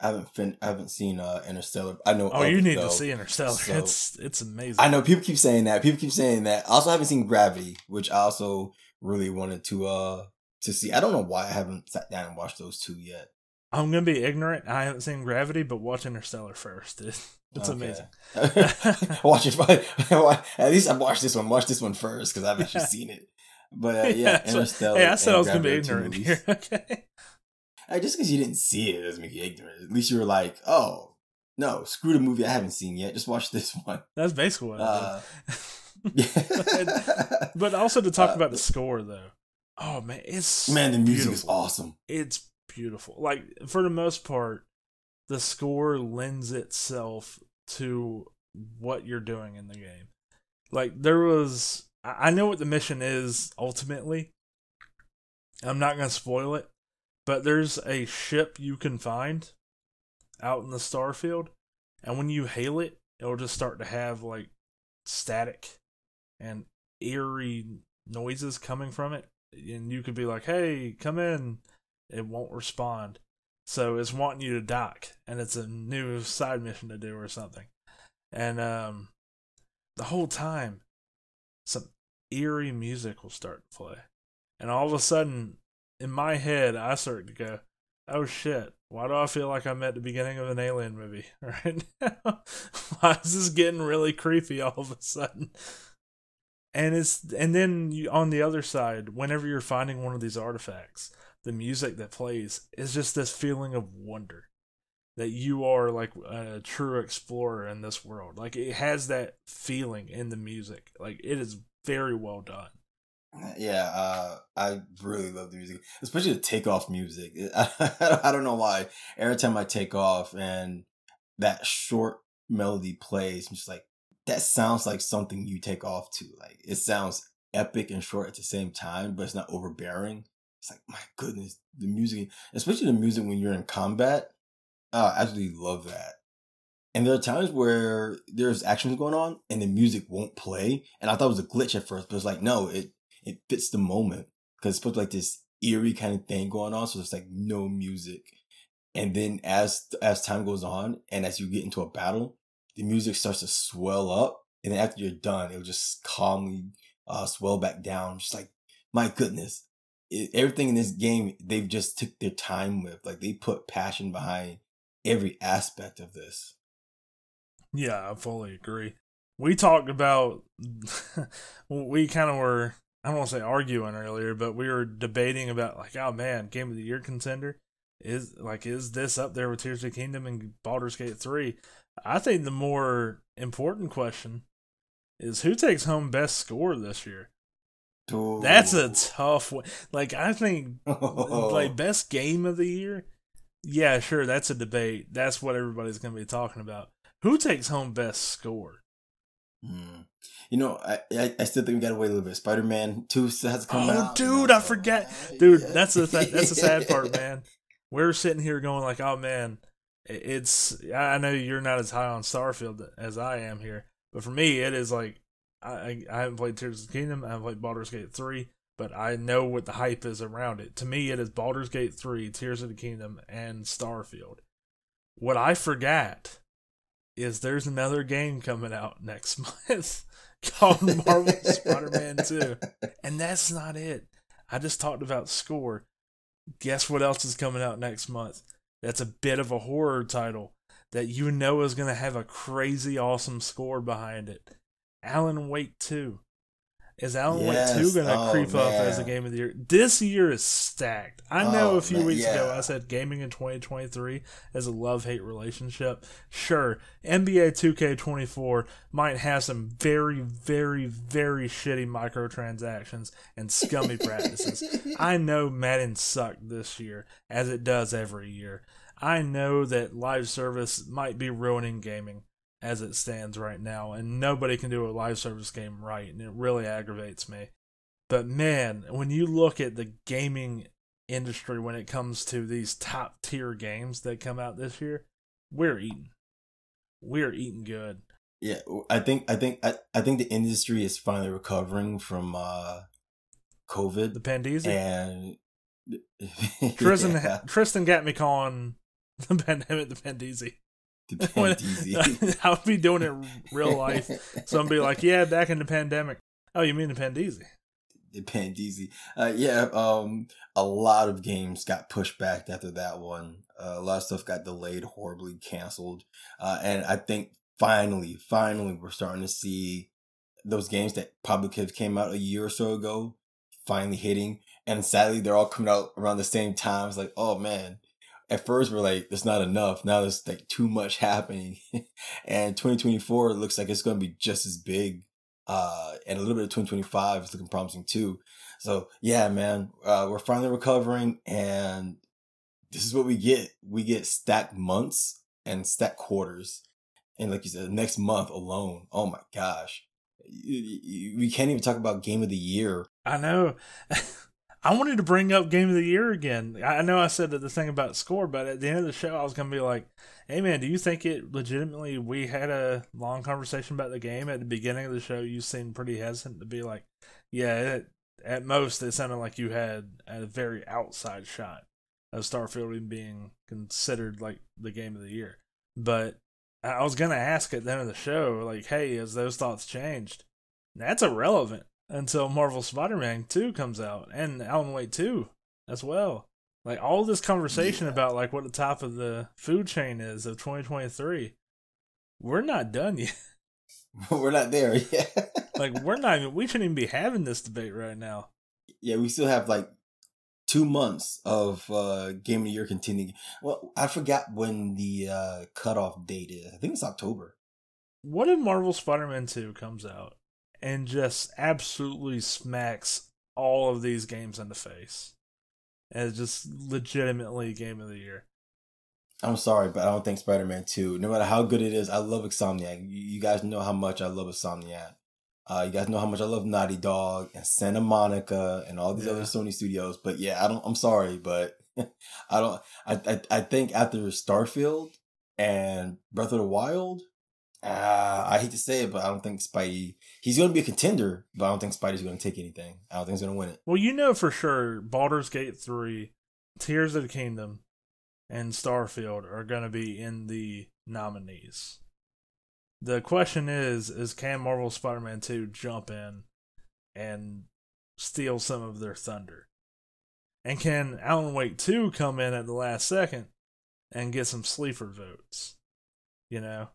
I haven't fin- I haven't seen uh, Interstellar. I know. Oh, you need though, to see Interstellar. So it's it's amazing. I know people keep saying that. People keep saying that. I also haven't seen Gravity, which I also really wanted to uh to see. I don't know why I haven't sat down and watched those two yet. I'm gonna be ignorant. I haven't seen Gravity, but watch Interstellar first. It's okay. amazing. watch it. At least I watched this one. Watch this one first because I've actually seen it. But uh, yeah, Interstellar. Hey, I said I was gonna be ignorant here. Okay. Like, just because you didn't see it doesn't make you ignorant. At least you were like, oh, no, screw the movie I haven't seen yet. Just watch this one. That's basically what uh, I did. but, but also to talk uh, about the score, though. Oh, man, it's. Man, the music beautiful. is awesome. It's beautiful. Like, for the most part, the score lends itself to what you're doing in the game. Like, there was. I know what the mission is ultimately. I'm not going to spoil it, but there's a ship you can find out in the starfield, and when you hail it, it'll just start to have like static and eerie noises coming from it. And you could be like, hey, come in. It won't respond. So it's wanting you to dock, and it's a new side mission to do or something. And um, the whole time, some eerie music will start to play. And all of a sudden, in my head, I start to go, oh shit, why do I feel like I'm at the beginning of an alien movie right now? why is this getting really creepy all of a sudden? And it's and then you, on the other side, whenever you're finding one of these artifacts, the music that plays is just this feeling of wonder that you are like a true explorer in this world. Like it has that feeling in the music. Like it is very well done. Yeah, uh, I really love the music, especially the takeoff music. I don't know why. Every time I take off and that short melody plays, I'm just like, that sounds like something you take off to. Like it sounds epic and short at the same time, but it's not overbearing. It's like, my goodness, the music, especially the music when you're in combat. I absolutely love that. And there are times where there's actions going on and the music won't play. And I thought it was a glitch at first, but it's like, no, it it fits the moment because it's supposed like this eerie kind of thing going on. So it's like no music. And then as as time goes on and as you get into a battle, the music starts to swell up. And then after you're done, it'll just calmly uh, swell back down. Just like, my goodness. It, everything in this game, they've just took their time with. Like they put passion behind every aspect of this. Yeah, I fully agree. We talked about, we kind of were I don't want to say arguing earlier, but we were debating about like, oh man, game of the year contender is like, is this up there with Tears of the Kingdom and Baldur's Gate three? I think the more important question is who takes home best score this year. Ooh. That's a tough one. Like I think, oh. like best game of the year. Yeah, sure, that's a debate. That's what everybody's going to be talking about. Who takes home best score? Hmm. You know, I, I, I still think we got to wait a little bit. Spider Man Two still has to come oh, out. dude, I forget. Dude, yeah. that's the th- that's the sad part, man. We're sitting here going like, oh man, it's. I know you're not as high on Starfield as I am here, But for me, it is like I I haven't played Tears of the Kingdom. I haven't played Baldur's Gate three, but I know what the hype is around it. To me, it is Baldur's Gate three, Tears of the Kingdom, and Starfield. What I forgot is there's another game coming out next month called Marvel Spider-Man 2. And that's not it. I just talked about score. Guess what else is coming out next month? That's a bit of a horror title that you know is going to have a crazy awesome score behind it. Alan Wake 2. Is Alan yes. Wake 2 going to oh, creep man. up as a game of the year? This year is stacked. I know oh, a few man, weeks yeah. ago I said gaming in 2023 is a love hate relationship. Sure, NBA 2K24 might have some very, very, very shitty microtransactions and scummy practices. I know Madden sucked this year, as it does every year. I know that live service might be ruining gaming as it stands right now, and nobody can do a live service game right, and it really aggravates me. But man, when you look at the gaming industry when it comes to these top tier games that come out this year, we're eating. We're eating good. Yeah, I think I think I, I think the industry is finally recovering from uh COVID. The pandemic. And Tristan yeah. Tristan got me calling the pandemic the pandemic. The I would be doing it real life. Somebody like, yeah, back in the pandemic. Oh, you mean the Pandeezy? The Pandeezy. Uh, yeah, um, a lot of games got pushed back after that one. Uh, a lot of stuff got delayed, horribly canceled. Uh, and I think finally, finally, we're starting to see those games that probably could have came out a year or so ago finally hitting. And sadly, they're all coming out around the same time. It's like, oh man, at first we're like, it's not enough. Now there's like too much happening. and 2024 looks like it's going to be just as big. Uh, and a little bit of 2025 is looking promising too. So yeah, man, uh, we're finally recovering and this is what we get. We get stacked months and stacked quarters. And like you said, next month alone, oh my gosh, we can't even talk about game of the year. I know. I wanted to bring up Game of the Year again. I know I said that the thing about score, but at the end of the show, I was to be like, hey, man, do you think it legitimately, we had a long conversation about the game at the beginning of the show? You seemed pretty hesitant to be like, yeah, it, at most, it sounded like you had a very outside shot of Starfield being considered like the game of the year. But I was to ask at the end of the show, like, hey, has those thoughts changed? That's irrelevant until Marvel Spider-Man 2 comes out and Alan Wake 2 as well. Like all this conversation yeah. about like what the top of the food chain is of 2023. We're not done yet. we're not there yet. like we're not even we shouldn't even be having this debate right now. Yeah, we still have like two months of uh game of the year continuing. Well, I forgot when the uh cutoff date is. I think it's October. What if Marvel Spider-Man 2 comes out and just absolutely smacks all of these games in the face. As just legitimately game of the year. I'm sorry, but I don't think Spider Man 2, no matter how good it is, I love Insomniac. You guys know how much I love Insomniac. Uh, you guys know how much I love Naughty Dog and Santa Monica and all these yeah. other Sony studios. But yeah, I don't. I'm sorry, but I don't. I, I I think after Starfield and Breath of the Wild, uh, I hate to say it, but I don't think Spidey. He's going to be a contender, but I don't think Spidey's going to take anything. I don't think he's going to win it. Well, you know for sure, Baldur's Gate three, Tears of the Kingdom, and Starfield are going to be in the nominees. The question is: Is can Marvel Spider-Man two jump in and steal some of their thunder? And can Alan Wake two come in at the last second and get some sleeper votes? You know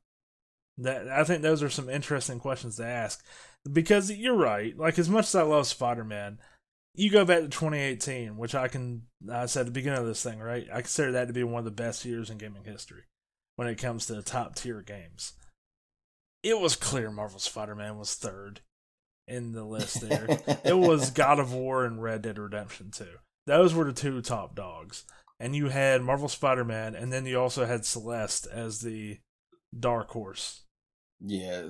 that I think those are some interesting questions to ask because you're right. Like as much as I love Spider Man, you go back to 2018, which I can I said at the beginning of this thing, right? I consider that to be one of the best years in gaming history when it comes to top tier games. It was clear Marvel Spider Man was third in the list there. it was God of War and Red Dead Redemption 2. Those were the two top dogs. And you had Marvel Spider Man, and then you also had Celeste as the dark horse yeah,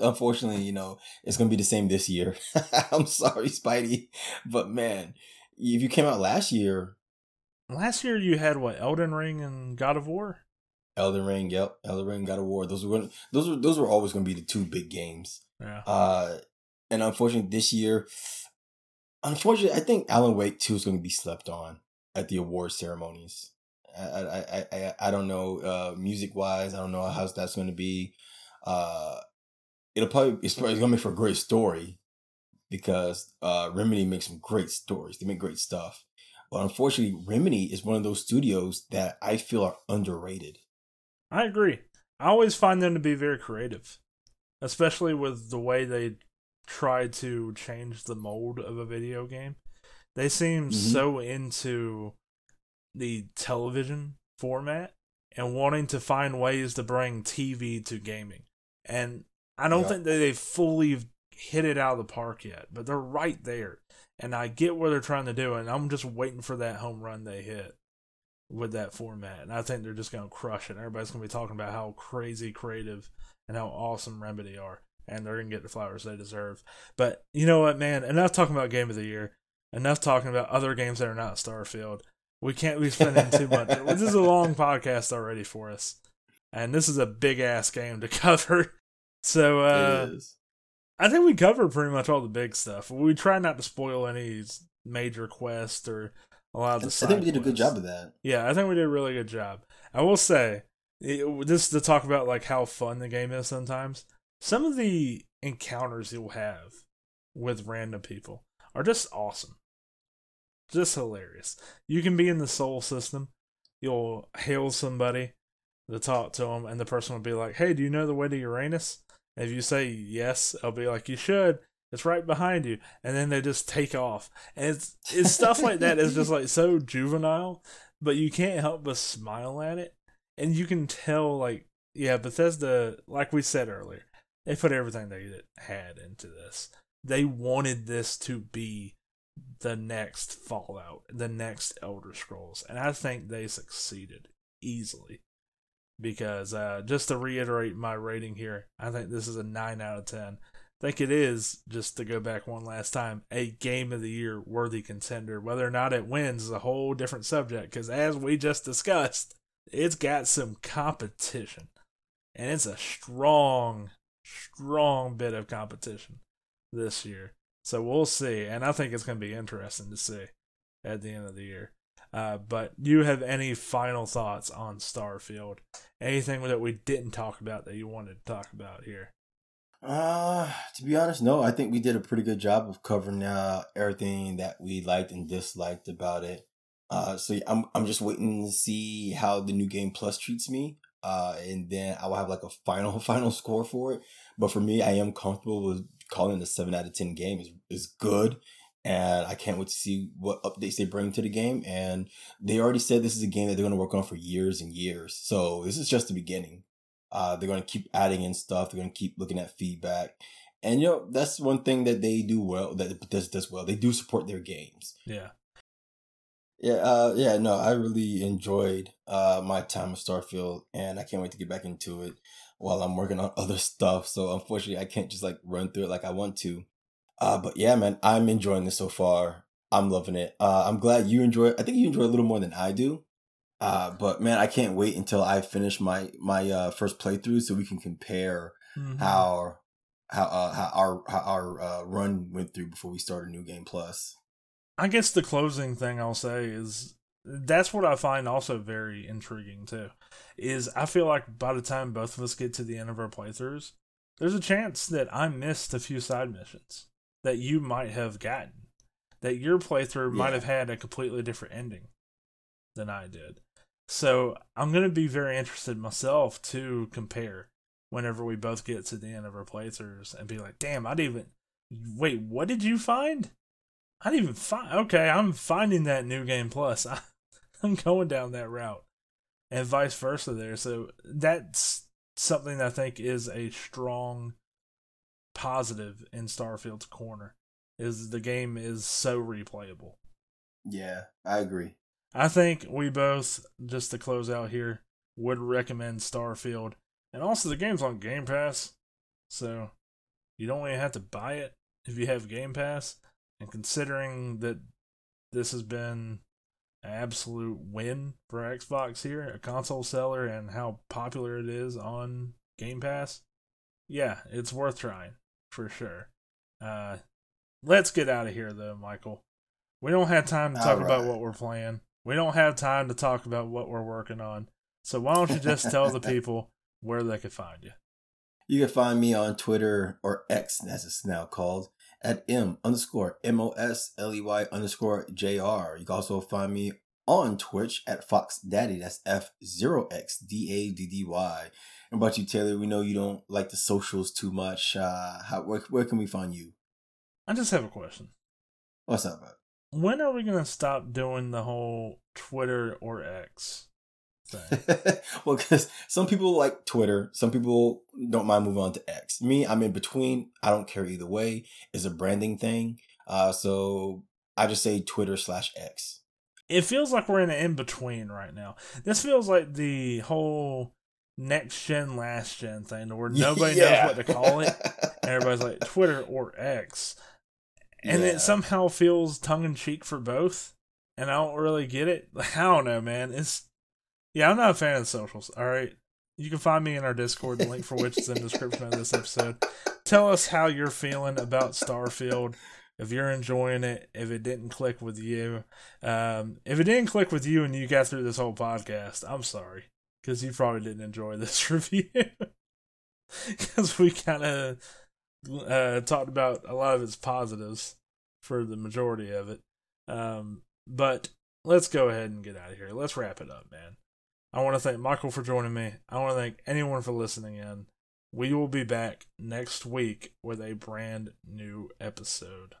unfortunately, you know, it's gonna be the same this year. I'm sorry, Spidey, but man, if you came out last year, last year you had what Elden Ring and God of War. Elden Ring, yep, Elden Ring got award. Those were those were those were always going to be the two big games. Yeah. Uh, and unfortunately, this year, unfortunately, I think Alan Wake Two is going to be slept on at the award ceremonies. I I I I I don't know uh, music wise. I don't know how that's going to be. Uh, it'll probably it's, probably to make for a great story because uh, Remedy makes some great stories. They make great stuff. But unfortunately, Remedy is one of those studios that I feel are underrated. I agree. I always find them to be very creative, especially with the way they try to change the mold of a video game. They seem mm-hmm. so into the television format and wanting to find ways to bring TV to gaming. And I don't think that they fully hit it out of the park yet, but they're right there. And I get what they're trying to do, and I'm just waiting for that home run they hit with that format. And I think they're just going to crush it. Everybody's going to be talking about how crazy creative and how awesome Remedy are. And they're going to get the flowers they deserve. But you know what, man? Enough talking about Game of the Year. Enough talking about other games that are not Starfield. We can't be spending too much. this is a long podcast already for us. And this is a big ass game to cover. So, uh, I think we covered pretty much all the big stuff. We try not to spoil any major quest or a lot of the. I think we did quests. a good job of that. Yeah, I think we did a really good job. I will say, it, this to talk about like how fun the game is sometimes. Some of the encounters you'll have with random people are just awesome, just hilarious. You can be in the Sol system. You'll hail somebody to talk to them, and the person would be like, "Hey, do you know the way to Uranus?" If you say yes, I'll be like, you should. It's right behind you. And then they just take off. And it's, it's stuff like that is just like so juvenile, but you can't help but smile at it. And you can tell, like, yeah, Bethesda, like we said earlier, they put everything they had into this. They wanted this to be the next Fallout, the next Elder Scrolls. And I think they succeeded easily because uh, just to reiterate my rating here, I think this is a 9 out of 10. I think it is, just to go back one last time, a game of the year worthy contender. Whether or not it wins is a whole different subject because, as we just discussed, it's got some competition. And it's a strong, strong bit of competition this year. So we'll see. And I think it's going to be interesting to see at the end of the year. Uh, but you have any final thoughts on Starfield? Anything that we didn't talk about that you wanted to talk about here? Uh, to be honest, no. I think we did a pretty good job of covering uh, everything that we liked and disliked about it. Uh, so I'm I'm just waiting to see how the new game plus treats me. Uh, and then I will have like a final final score for it. But for me, I am comfortable with calling a seven out of ten game is is good and I can't wait to see what updates they bring to the game. And they already said this is a game that they're going to work on for years and years. So this is just the beginning. Uh, they're going to keep adding in stuff. They're going to keep looking at feedback. And you know that's one thing that they do well. That does does well. They do support their games. Yeah. Yeah, uh, yeah, no, I really enjoyed uh, my time with Starfield, and I can't wait to get back into it while I'm working on other stuff. So unfortunately, I can't just like run through it like I want to. Uh, but yeah, man, I'm enjoying this so far. I'm loving it. Uh, I'm glad you enjoy it. I think you enjoy it a little more than I do. Uh, but man, I can't wait until I finish my my uh, first playthrough so we can compare mm-hmm. how how uh, how our how our uh, run went through before we start a new game plus. I guess the closing thing I'll say is that's what I find also very intriguing too. Is I feel like by the time both of us get to the end of our playthroughs, there's a chance that I missed a few side missions that you might have gotten. That your playthrough yeah. might have had a completely different ending than I did. So I'm going to be very interested myself to compare whenever we both get to the end of our playthroughs and be like, damn, I didn't even. Wait, what did you find? I didn't even find. Okay, I'm finding that new game plus. I, I'm going down that route, and vice versa there. So that's something I think is a strong positive in Starfield's corner is the game is so replayable. Yeah, I agree. I think we both, just to close out here, would recommend Starfield. And also, the game's on Game Pass, so you don't even have to buy it if you have Game Pass. And considering that this has been absolute win for Xbox here, a console seller, and how popular it is on Game Pass, yeah, it's worth trying for sure. Uh, let's get out of here though, Michael. We don't have time to talk right. about what we're playing. We don't have time to talk about what we're working on. So why don't you just tell the people where they can find you? You can find me on Twitter or X, as it's now called, at M underscore M O S L E Y underscore J R. You can also find me on Twitch at Fox Daddy. That's F zero X D A D D Y. And about you, Taylor, we know you don't like the socials too much. Uh, how where, where can we find you? I just have a question. What's up, bud? When are we gonna stop doing the whole Twitter or X? Thing? Well, because some people like Twitter, some people don't mind moving on to X. Me, I'm in between. I don't care either way. It's a branding thing. Uh, so I just say Twitter slash X. It feels like we're in an in between right now. This feels like the whole next gen, last gen thing, where nobody yeah. knows what to call it. everybody's like Twitter or X, and yeah. it somehow feels tongue in cheek for both. And I don't really get it. I don't know, man. It's yeah, I'm not a fan of socials. All right. You can find me in our Discord, the link for which is in the description of this episode. Tell us how you're feeling about Starfield. If you're enjoying it, if it didn't click with you, um, if it didn't click with you and you got through this whole podcast, I'm sorry because you probably didn't enjoy this review because we kind of uh, talked about a lot of its positives for the majority of it. Um, but let's go ahead and get out of here. Let's wrap it up, man. I want to thank Michael for joining me. I want to thank anyone for listening in. We will be back next week with a brand new episode.